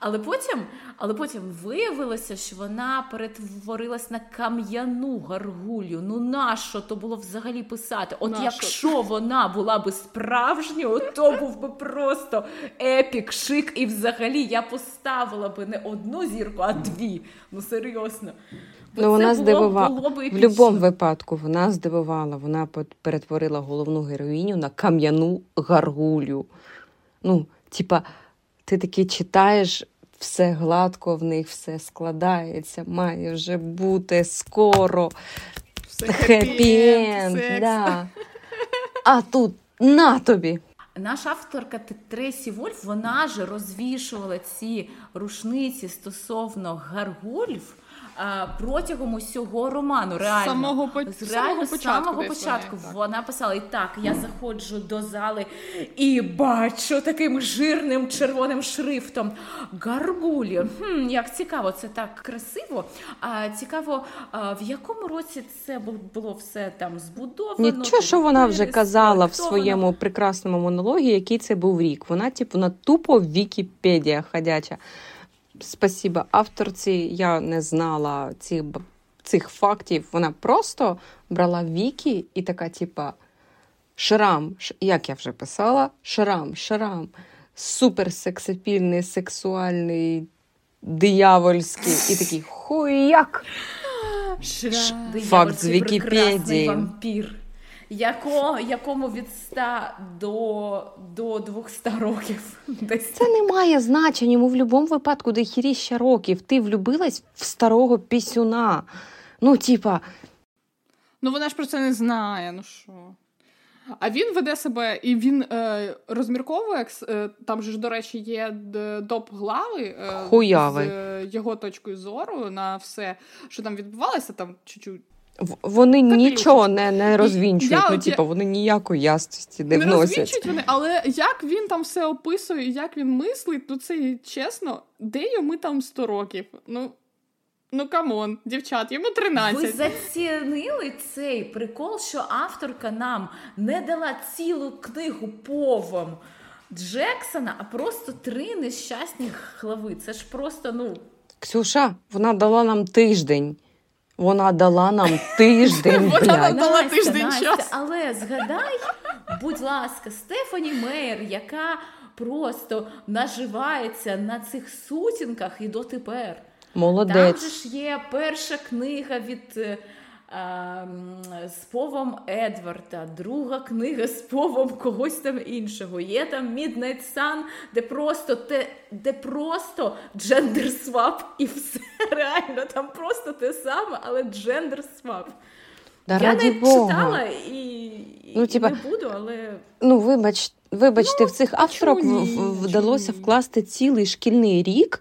Але потім, але потім виявилося, що вона перетворилась на кам'яну гаргулью. Ну нащо то було взагалі писати? От Нащо? якщо вона була би справжньою, то був би просто епік, шик, і взагалі я поставила би не одну зірку, а дві. Ну серйозно. Бо Ну, вона було, здивувала. було В будь-якому випадку вона здивувала. Вона перетворила головну героїню на кам'яну гаргулю. Ну, типа, ти таки читаєш, все гладко в них, все складається, має вже бути скоро. Все Хеппі-енд, да. А тут на тобі. Наша авторка Тресі Вольф, вона ж розвішувала ці рушниці стосовно гаргульф протягом усього роману. Реально, самого, по... реально, самого початку, самого початку вона, вона писала і так: я заходжу до зали і бачу таким жирним червоним шрифтом гаргулі. Хм, Як цікаво, це так красиво. А цікаво, а, в якому році це було все там збудовано? Нічого, що вона вже казала в своєму прекрасному монологі, який це був рік. Вона, типу, вона тупо Вікіпедія ходяча спасіба авторці, я не знала цих цих фактів. Вона просто брала віки і така, типа, шрам, як я вже писала, шрам, шрам, суперсексапільний, сексуальний, диявольський і такий хуяк. Шрам. Факт з Вікіпедії. вампір яко, якому від 100 до до 200 років. Десь. Це не має значення. Йому в будь-якому випадку де хіріща років. Ти влюбилась в старого пісюна. Ну, типа. Ну вона ж про це не знає. Ну що? А він веде себе і він е, розмірковує е, там же ж, до речі, є доп глави е, з е, його точкою зору на все, що там відбувалося, там чуть-чуть вони Капелюшечку. нічого не не розвінчують. Я, ну, типу, вони ніякої ясності не, не вносять. розвінчують вони, але як він там все описує, як він мислить, ну це чесно, де йому там 100 років? Ну ну come on, дівчат, йому 13. Ви зацінили цей прикол, що авторка нам не дала цілу книгу POV ом. Джексона, а просто три нещасні глави. Це ж просто, ну. Ксюша, вона дала нам тиждень. Вона дала нам тиждень. Вона нам дала тиждень час. Але згадай, будь ласка, Стефані Мейер, яка просто наживається на цих сутінках і дотепер. Молодець. Там же ж є перша книга від е, з повом Едварда, друга книга з повом когось там іншого. Є там Midnight Sun, де просто те, де просто джендер свап і все реально. Там просто те саме, але джендер свап. Да, Я раді не Бога. читала і, ну, типа, не буду, але. Ну, вибач, вибачте, ну, в цих авторок вдалося вкласти цілий шкільний рік.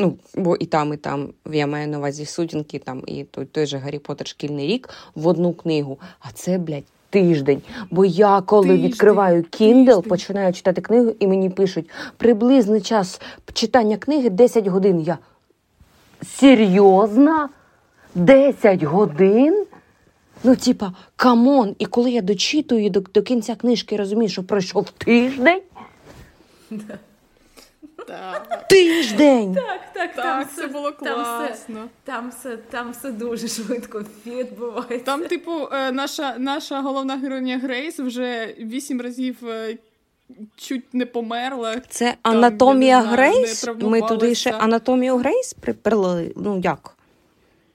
Ну, бо і там, і там я маю на увазі сутінки, там і той той же Гаррі Поттер шкільний рік в одну книгу. А це, блядь, тиждень. Бо я, коли тиждень. відкриваю Kindle, тиждень. починаю читати книгу, і мені пишуть приблизний час читання книги 10 годин. Я серйозно? 10 годин? Ну, типа, come on. І коли я дочитую до, до кінця книжки, розумію, що пройшов тиждень. Тиждень! Так, так, так. Там це було класно. Там все там все дуже швидко відбувається. Там, типу, е, наша наша головна героїня Грейс вже вісім разів. Е, чуть не померла. Це там, анатомія знаю, Грейс? Ми туди ще анатомію Грейс приперли. Ну як?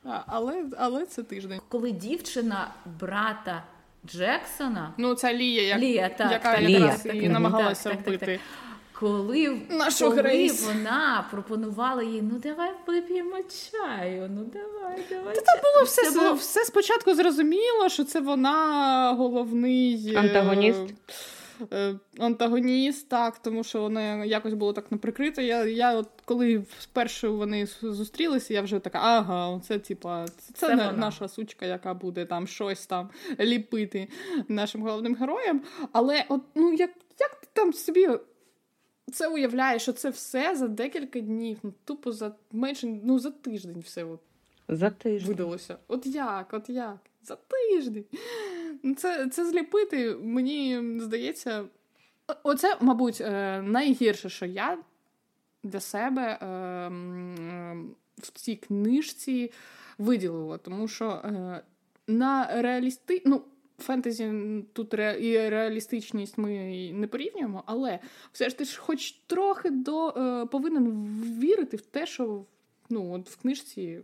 А, Але але це тиждень. Коли дівчина брата Джексона. Ну, це Лія, як, Лія, так, яка так, якраз так, і намагалася так, вбити. Коли Нашу коли вона пропонувала їй, ну давай вип'ємо чаю, ну давай, давай. Та Це було все це було... все спочатку зрозуміло, що це вона головний е, антагоніст. Е, антагоніст, так, тому що воно якось було так неприкрито. Я я от коли вперше вони зустрілися, я вже така, ага, це типа, це, це не наша сучка, яка буде там щось там ліпити нашим головним героям. Але от ну як як ти там собі це уявляє, що це все за декілька днів, ну тупо за менше, ну за тиждень все от за тиждень. видалося. От як, от як? За тиждень. Ну, це це зліпити, мені здається, оце, мабуть, е, найгірше, що я для себе е, в цій книжці виділила, тому що е, на реалісти... ну, фентезі тут ре... і реалістичність ми не порівнюємо, але все ж ти ж хоч трохи до е, повинен вірити в те, що ну, от в книжці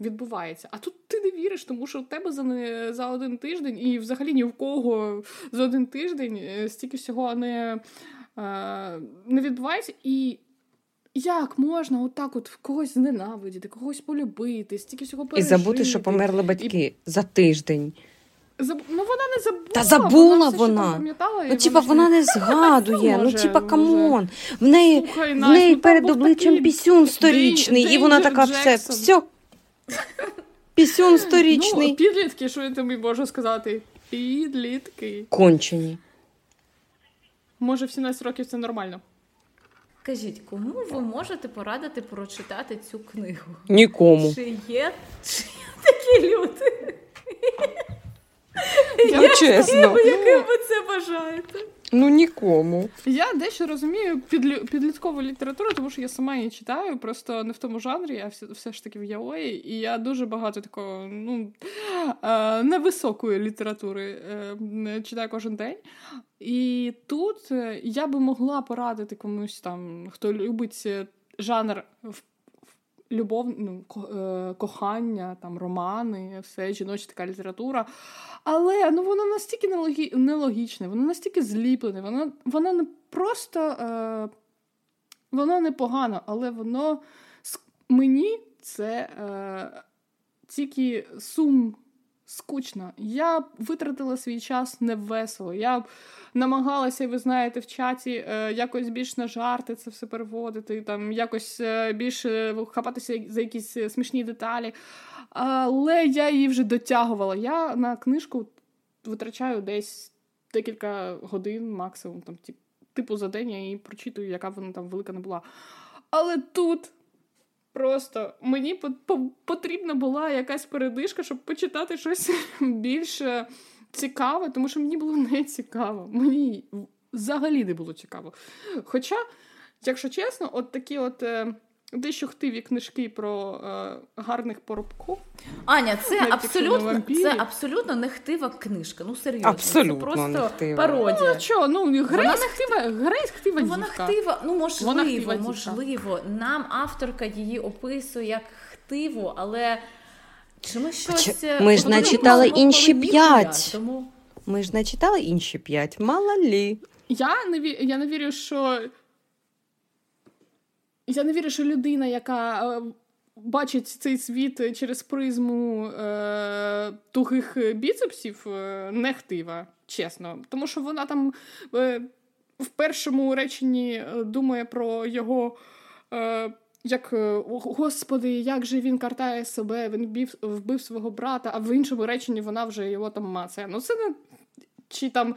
відбувається. А тут ти не віриш, тому що в тебе за не за один тиждень, і взагалі ні в кого за один тиждень е, стільки всього не, е, не відбувається. І як можна отак от когось зненавидіти, когось полюбити, стільки всього пережити. І забути, що померли батьки і... за тиждень. Заб... Ну вона не забула. Та забула вона. вона. Ну, типа, вона не- згадує. Ну, типа, come on. В неї, Слухай, в неї ну, перед обличчям такий пісюн сторічний, і вона така все, все. Пісюн сторічний. Ну, підлітки, що я тобі можу сказати? Підлітки. Кончені. Може, в 17 років це нормально. Кажіть, кому ви можете порадити прочитати цю книгу? Нікому. Чи є, чи є такі люди, Ну, чесно. яким ви це бажаєте? Ну, нікому. Я дещо розумію підлю... підліткову літературу, тому що я сама її читаю, просто не в тому жанрі, а все, все ж таки в яої. І я дуже багато такого ну, е, невисокої літератури е, читаю кожен день. І тут е, я би могла порадити комусь там, хто любить е, жанр в- любов, ну, е, кохання, там, романи, все, жіноча така література. Але ну, воно настільки нелогі... нелогічне, воно настільки зліплене, воно, воно не просто е... воно не погано, але воно мені це е... тільки сум. Скучно. Я витратила свій час невесело. Я намагалася, ви знаєте, в чаті е, якось більш на жарти це все переводити, там якось е, більше хапатися за якісь е, смішні деталі. Але я її вже дотягувала. Я на книжку витрачаю десь декілька годин максимум, там, тип- типу за день я її прочитую, яка вона там велика не була. Але тут просто мені по- по- потрібна була якась передишка, щоб почитати щось більш е, цікаве, тому що мені було не цікаво. Мені взагалі не було цікаво. Хоча, якщо чесно, от такі от. Е, Дещо хтиві книжки про е, гарних поробків. Аня, це Навіть абсолютно, це абсолютно нехтива книжка. Ну серйозно, Абсолютно це просто нехтива. пародія. Ну, що, ну, Грейс хтива, Грейс хтива Ну, вона хтива, ну можливо, Вона хтива можливо. Нам авторка її описує як хтиву, але чи ми щось е, ми ж начитали інші п'ять. Тому Ми ж не читали інші п'ять. Мала лі. Я не, ві... я не вірю, що. Я не вірю, що людина, яка е, бачить цей світ через призму е... тугих біцепсів, е... не чесно. Тому що вона там е... в першому реченні е, думає про його. Е... Як господи, як же він картає себе, він вбив, вбив свого брата, а в іншому реченні вона вже його там мацає. Ну це не чи там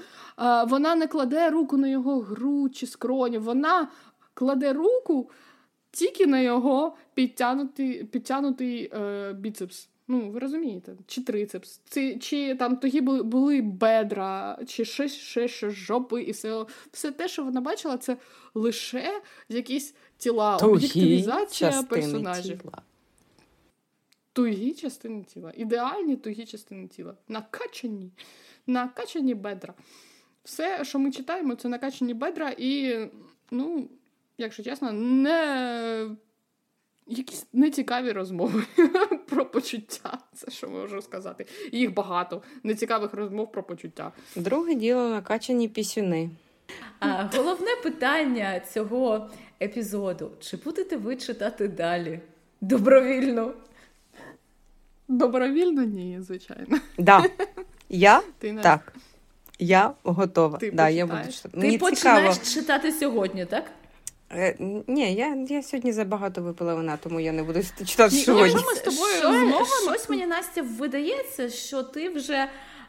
вона не кладе руку на його грудь чи скроню, вона кладе руку тільки на його підтягнутий, підтягнутий е, біцепс. Ну, ви розумієте, чи трицепс, чи, чи там тоді були, були бедра, чи ще, ще, ще жопи, і все, все те, що вона бачила, це лише якісь тіла, об'єктивізація персонажів. тіла. Тугі частини тіла, ідеальні тугі частини тіла, накачані, накачані бедра. Все, що ми читаємо, це накачані бедра, і, ну, якщо чесно, не якісь нецікаві розмови про почуття. Це що можу сказати. Їх багато нецікавих розмов про почуття. Друге діло накачані пісюни. а, головне питання цього епізоду: чи будете ви читати далі? Добровільно. Добровільно ні, звичайно. Да. Я Ти не так. Я готова. Ти да, я буду читати. Ти Мені починаєш цікаво. читати сьогодні, так? Е, ні, я, я сьогодні забагато випила вина, тому я не буду читати Ні, сьогодні. якщо ми з тобою Що- змовимо- щось мені Настя видається, що ти вже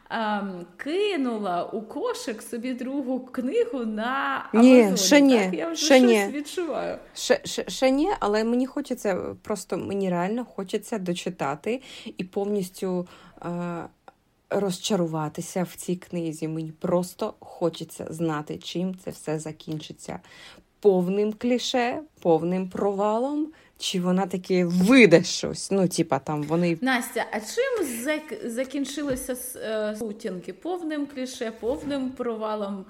ем, кинула у кошик собі другу книгу на Ні, ще ні, так? Я вже ще щось ні. відчуваю. Ще, ще, ще ні, але мені хочеться, просто мені реально хочеться дочитати і повністю е, розчаруватися в цій книзі. Мені просто хочеться знати, чим це все закінчиться. Повним кліше, повним провалом, чи вона таки виде щось. Ну, типа там вони. Настя, а чим зак- закінчилися е, сутінки? Повним кліше, повним провалом.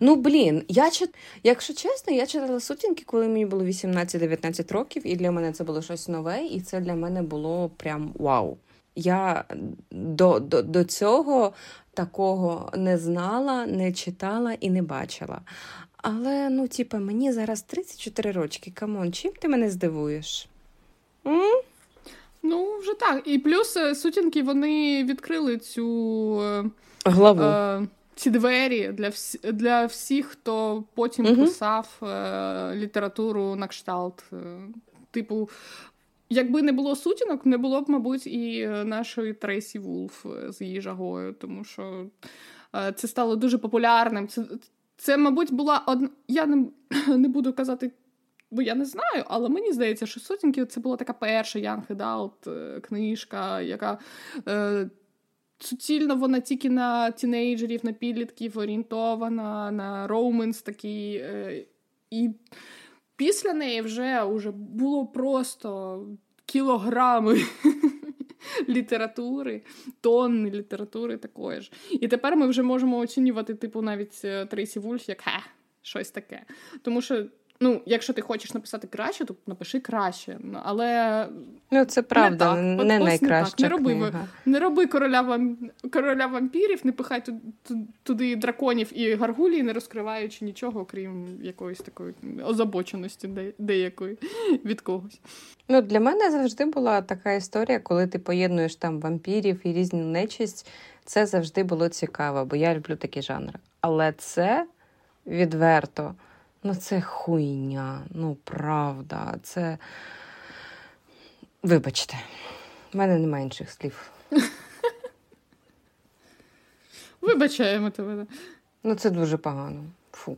Ну, блін, я чит... якщо чесно, я читала сутінки, коли мені було 18-19 років, і для мене це було щось нове, і це для мене було прям вау. Я до, до, до цього такого не знала, не читала і не бачила. Але, ну, типа, мені зараз 34 рочки. Come on, чим ти мене здивуєш? М? Ну, вже так. І плюс е, сутінки вони відкрили цю е, главу. Е, ці двері для всі, для всіх, хто потім угу. писав е, літературу на кшталт. Е, типу, якби не було сутінок, не було б, мабуть, і нашої Трейсі Вулф з її жагою, тому що це стало дуже популярним. Це, це мабуть, була одна. Я не, не буду казати. Бо я не знаю, але мені здається, що сутінки це була така перша Young Adult книжка, яка е, суцільно вона тільки на тінейджерів, на підлітків орієнтована, на роуменс такий. Е, і після неї вже, вже було просто кілограми. Літератури, тонни літератури такої ж. І тепер ми вже можемо оцінювати, типу, навіть е, Трейсі Вульф як хе, щось таке. Тому що Ну, якщо ти хочеш написати краще, то напиши краще. Але ну це правда, не, так. не найкраща не, роби, книга. не роби короля вам короля вампірів, не пихай туди драконів і гаргулії, не розкриваючи нічого, окрім якоїсь такої озабоченості деякої від когось. Ну для мене завжди була така історія, коли ти поєднуєш там вампірів і різну нечисть. Це завжди було цікаво, бо я люблю такі жанри. Але це відверто. Ну, це хуйня, ну правда, це. Вибачте, в мене немає інших слів. Вибачаємо тебе. Ну, це дуже погано. Фу.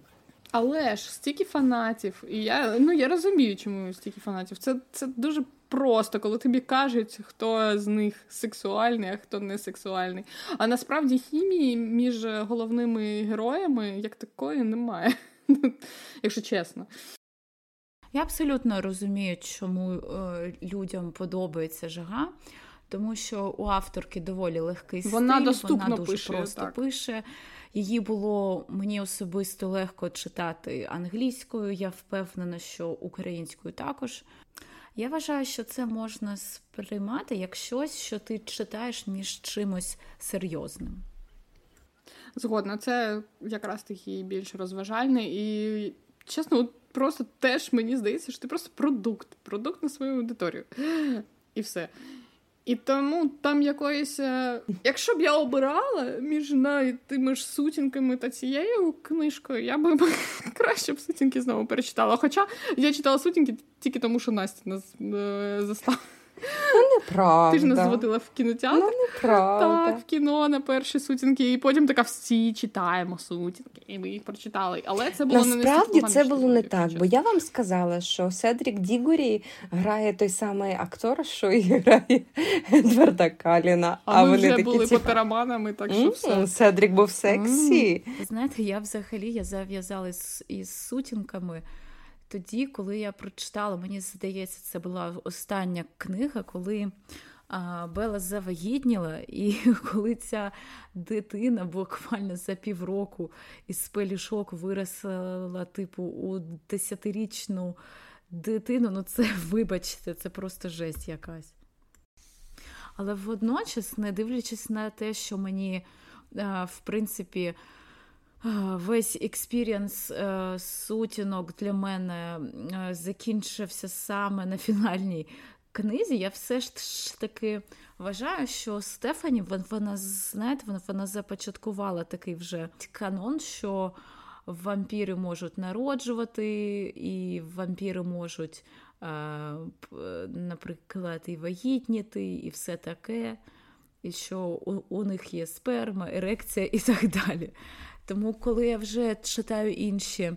Але ж стільки фанатів, і я ну я розумію, чому стільки фанатів. Це це дуже просто, коли тобі кажуть, хто з них сексуальний, а хто не сексуальний. А насправді хімії між головними героями як такої немає. якщо чесно. Я абсолютно розумію, чому е, людям подобається жага, тому що у авторки доволі легкий стиль, вона доступно вона дуже пише, просто так. пише. Її було мені особисто легко читати англійською. Я впевнена, що українською також. Я вважаю, що це можна сприймати як щось, що ти читаєш між чимось серйозним. Згодна, це якраз таки більш розважальне і чесно, от просто теж мені здається, що ти просто продукт, продукт на свою аудиторію. І все. І тому там якоїсь. Е, якщо б я обирала між навіть тими ж сутінками та цією книжкою, я би краще б сутінки знову перечитала. Хоча я читала сутінки тільки тому, що Настя нас е, застала. Ну, неправда. Ти ж нас зводила в кінотеатр. Ну, неправда. Так, в кіно на перші сутінки, і потім така всі читаємо сутінки, і ми їх прочитали. Але це було Насправді не це було не так, бо я вам сказала, що Седрік Дігурі грає той самий актор, що і грає Едварда Каліна. А, а ми вони вже такі, були типа... потераманами, так що все. Седрік був сексі. Знаєте, я взагалі я зав'язала із, із сутінками тоді, коли я прочитала, мені здається, це була остання книга, коли Бела завагітніла, і коли ця дитина буквально за півроку із пелішок виросла, типу, у десятирічну дитину, ну це, вибачте, це просто жесть якась. Але водночас, не дивлячись на те, що мені, в принципі, Весь experience е, сутінок для мене е, закінчився саме на фінальній книзі. Я все ж таки вважаю, що Стефані вона знаєте, вона, вона започаткувала такий вже канон, що вампіри можуть народжувати, і вампіри можуть, е, наприклад, і вагітніти, і все таке. І що у, у них є сперма, ерекція і так далі. Тому, коли я вже читаю інші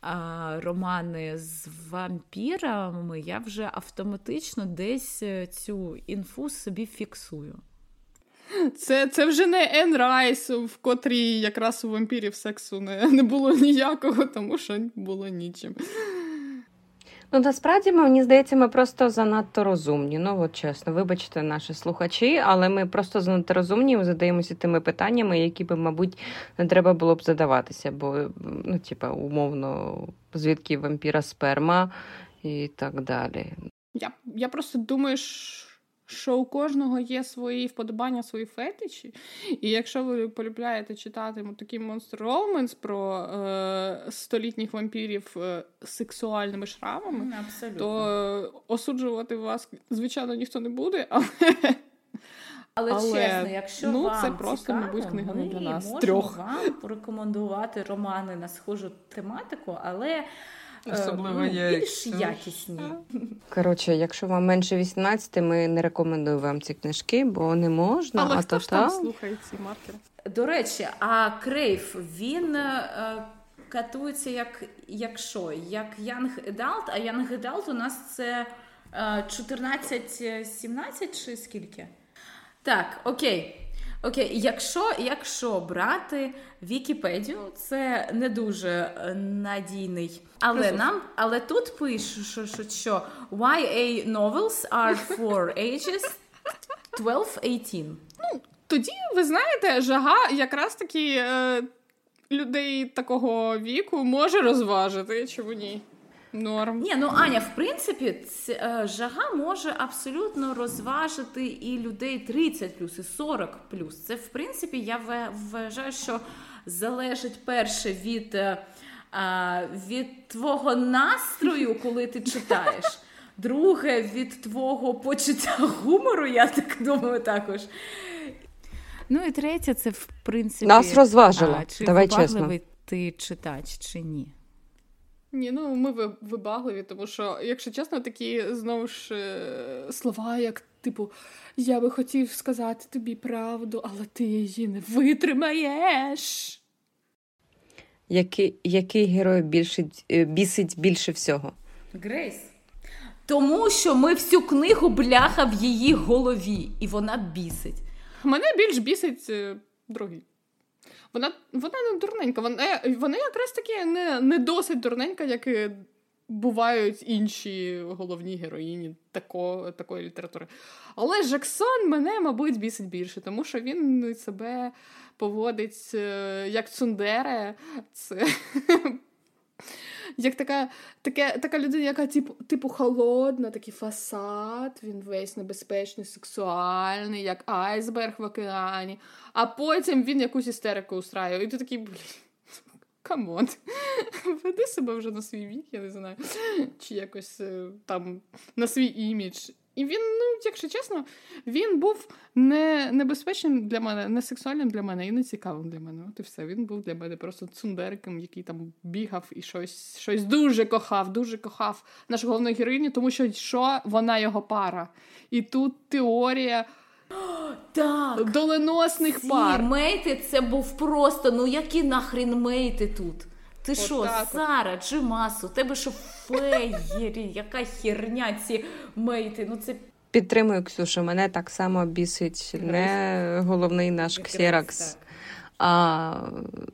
а, романи з вампірами, я вже автоматично десь е, цю інфу собі фіксую. Це це вже не Ен Райс, в котрій якраз у вампірів сексу не, не було ніякого, тому що було нічим. Ну, насправді, мені здається, ми просто занадто розумні. Ну, от чесно, вибачте, наші слухачі, але ми просто занадто розумні, і задаємося тими питаннями, які би, мабуть, не треба було б задаватися, бо, ну, типа, умовно, звідки вампіра сперма і так далі. Я я просто думаю, що у кожного є свої вподобання, свої фетичі. І якщо ви полюбляєте читати такий монстр Роуменс про е, столітніх вампірів е, з сексуальними шрамами, Абсолютно. то осуджувати вас, звичайно, ніхто не буде, але. Але, Але, чесно, якщо ну, вам це просто, цікаво, мабуть, книга не для нас, можемо трьох. вам порекомендувати романи на схожу тематику, але е, Особливо ну, я, більш якісні. Коротше, якщо вам менше 18, ми не рекомендуємо вам ці книжки, бо не можна, Але а хто то ж там слухає ці маркери? До речі, а Крейв він е, катується як, як що? Як Young Adult, а Young Adult у нас це е, 14-17 чи скільки? Так, окей. Окей, якщо, якщо брати Вікіпедію, це не дуже е, надійний. Але Ресурс. нам, але тут пишуть, що, що, що YA novels are for ages 12-18. Ну, Тоді, ви знаєте, жага якраз таки е, людей такого віку може розважити, чому ні? Норм. Ні, ну Аня, в принципі, ц- е, жага може абсолютно розважити і людей 30 плюс, і 40 плюс. Це в принципі я вважаю, що залежить перше від, е, від твого настрою, коли ти читаєш. Друге, від твого почуття гумору, я так думаю, також. Ну і третє, це в принципі Нас розважило. а, чи Давай вибагливий ти читач, чи ні. Ні, ну ми вибагливі, тому що, якщо чесно, такі знову ж е, слова, як типу, я би хотів сказати тобі правду, але ти її не витримаєш. Який, який герой більше, е, бісить більше всього? Грейс. Тому що ми всю книгу бляха в її голові, і вона бісить. Мене більш бісить е, другий. Вона, вона не дурненька, вона, вона якраз таки не, не досить дурненька, як і бувають інші головні героїні тако, такої літератури. Але Жаксон мене, мабуть, бісить більше, тому що він себе поводить е, як цундере. Це як така, таке, така людина, яка типу, типу холодна, такий фасад, він весь небезпечний, сексуальний, як айсберг в океані. А потім він якусь істерику устраює. І ти такий, блін, come on, веди себе вже на свій вік, я не знаю, чи якось е, там на свій імідж. І він, ну, якщо чесно, він був не небезпечним для мене, не сексуальним для мене і не цікавим для мене. От і все. Він був для мене просто цундериком, який там бігав і щось, щось дуже кохав, дуже кохав нашу головну героїню, тому що що вона його пара. І тут теорія Так. доленосних Ці пар. мейти це був просто, ну які нахрін мейти тут? Ти От що, так от. Сара, Джимасу, тебе що феєрі, яка херня ці мейти? Ну це Підтримую, Ксюшу, мене так само бісить не головний наш Ксеракс, а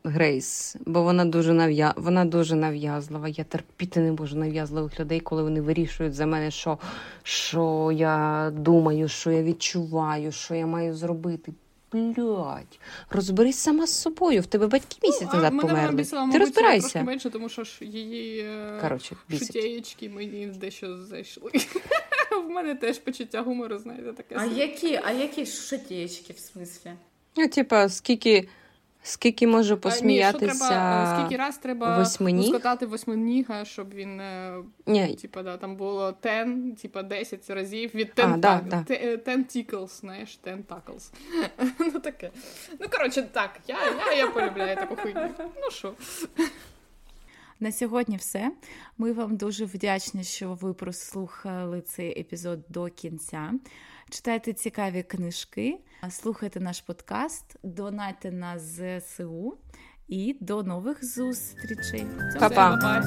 Грейс. Бо вона дуже нав'я... вона дуже нав'язлива. Я терпіти не можу нав'язливих людей, коли вони вирішують за мене, що, що я думаю, що я відчуваю, що я маю зробити. Блять, розберись сама з собою. В тебе батьки місяць Ну, назад померли. бісила, Ти розбирайся. трошки менше, тому що ж її Короче, Коротше, шутєєчки мені дещо зайшли. В мене теж почуття гумору, знаєте, таке. А які, а які шутєчки, в смислі? Ну, типа, скільки, скільки можу посміятися. Ні, що треба, е, скільки раз треба восьминіг? скотати восьминіга, щоб він, е, Ні, типа, да, там було 10, типа 10 разів від 10 да, да. tickles, знаєш, 10 tackles. ну таке. Ну, коротше, так, я, я, я полюбляю таку хуйню. Ну що? На сьогодні все. Ми вам дуже вдячні, що ви прослухали цей епізод до кінця. Читайте цікаві книжки, слухайте наш подкаст, донайте на ЗСУ і до нових зустрічей. Па-па.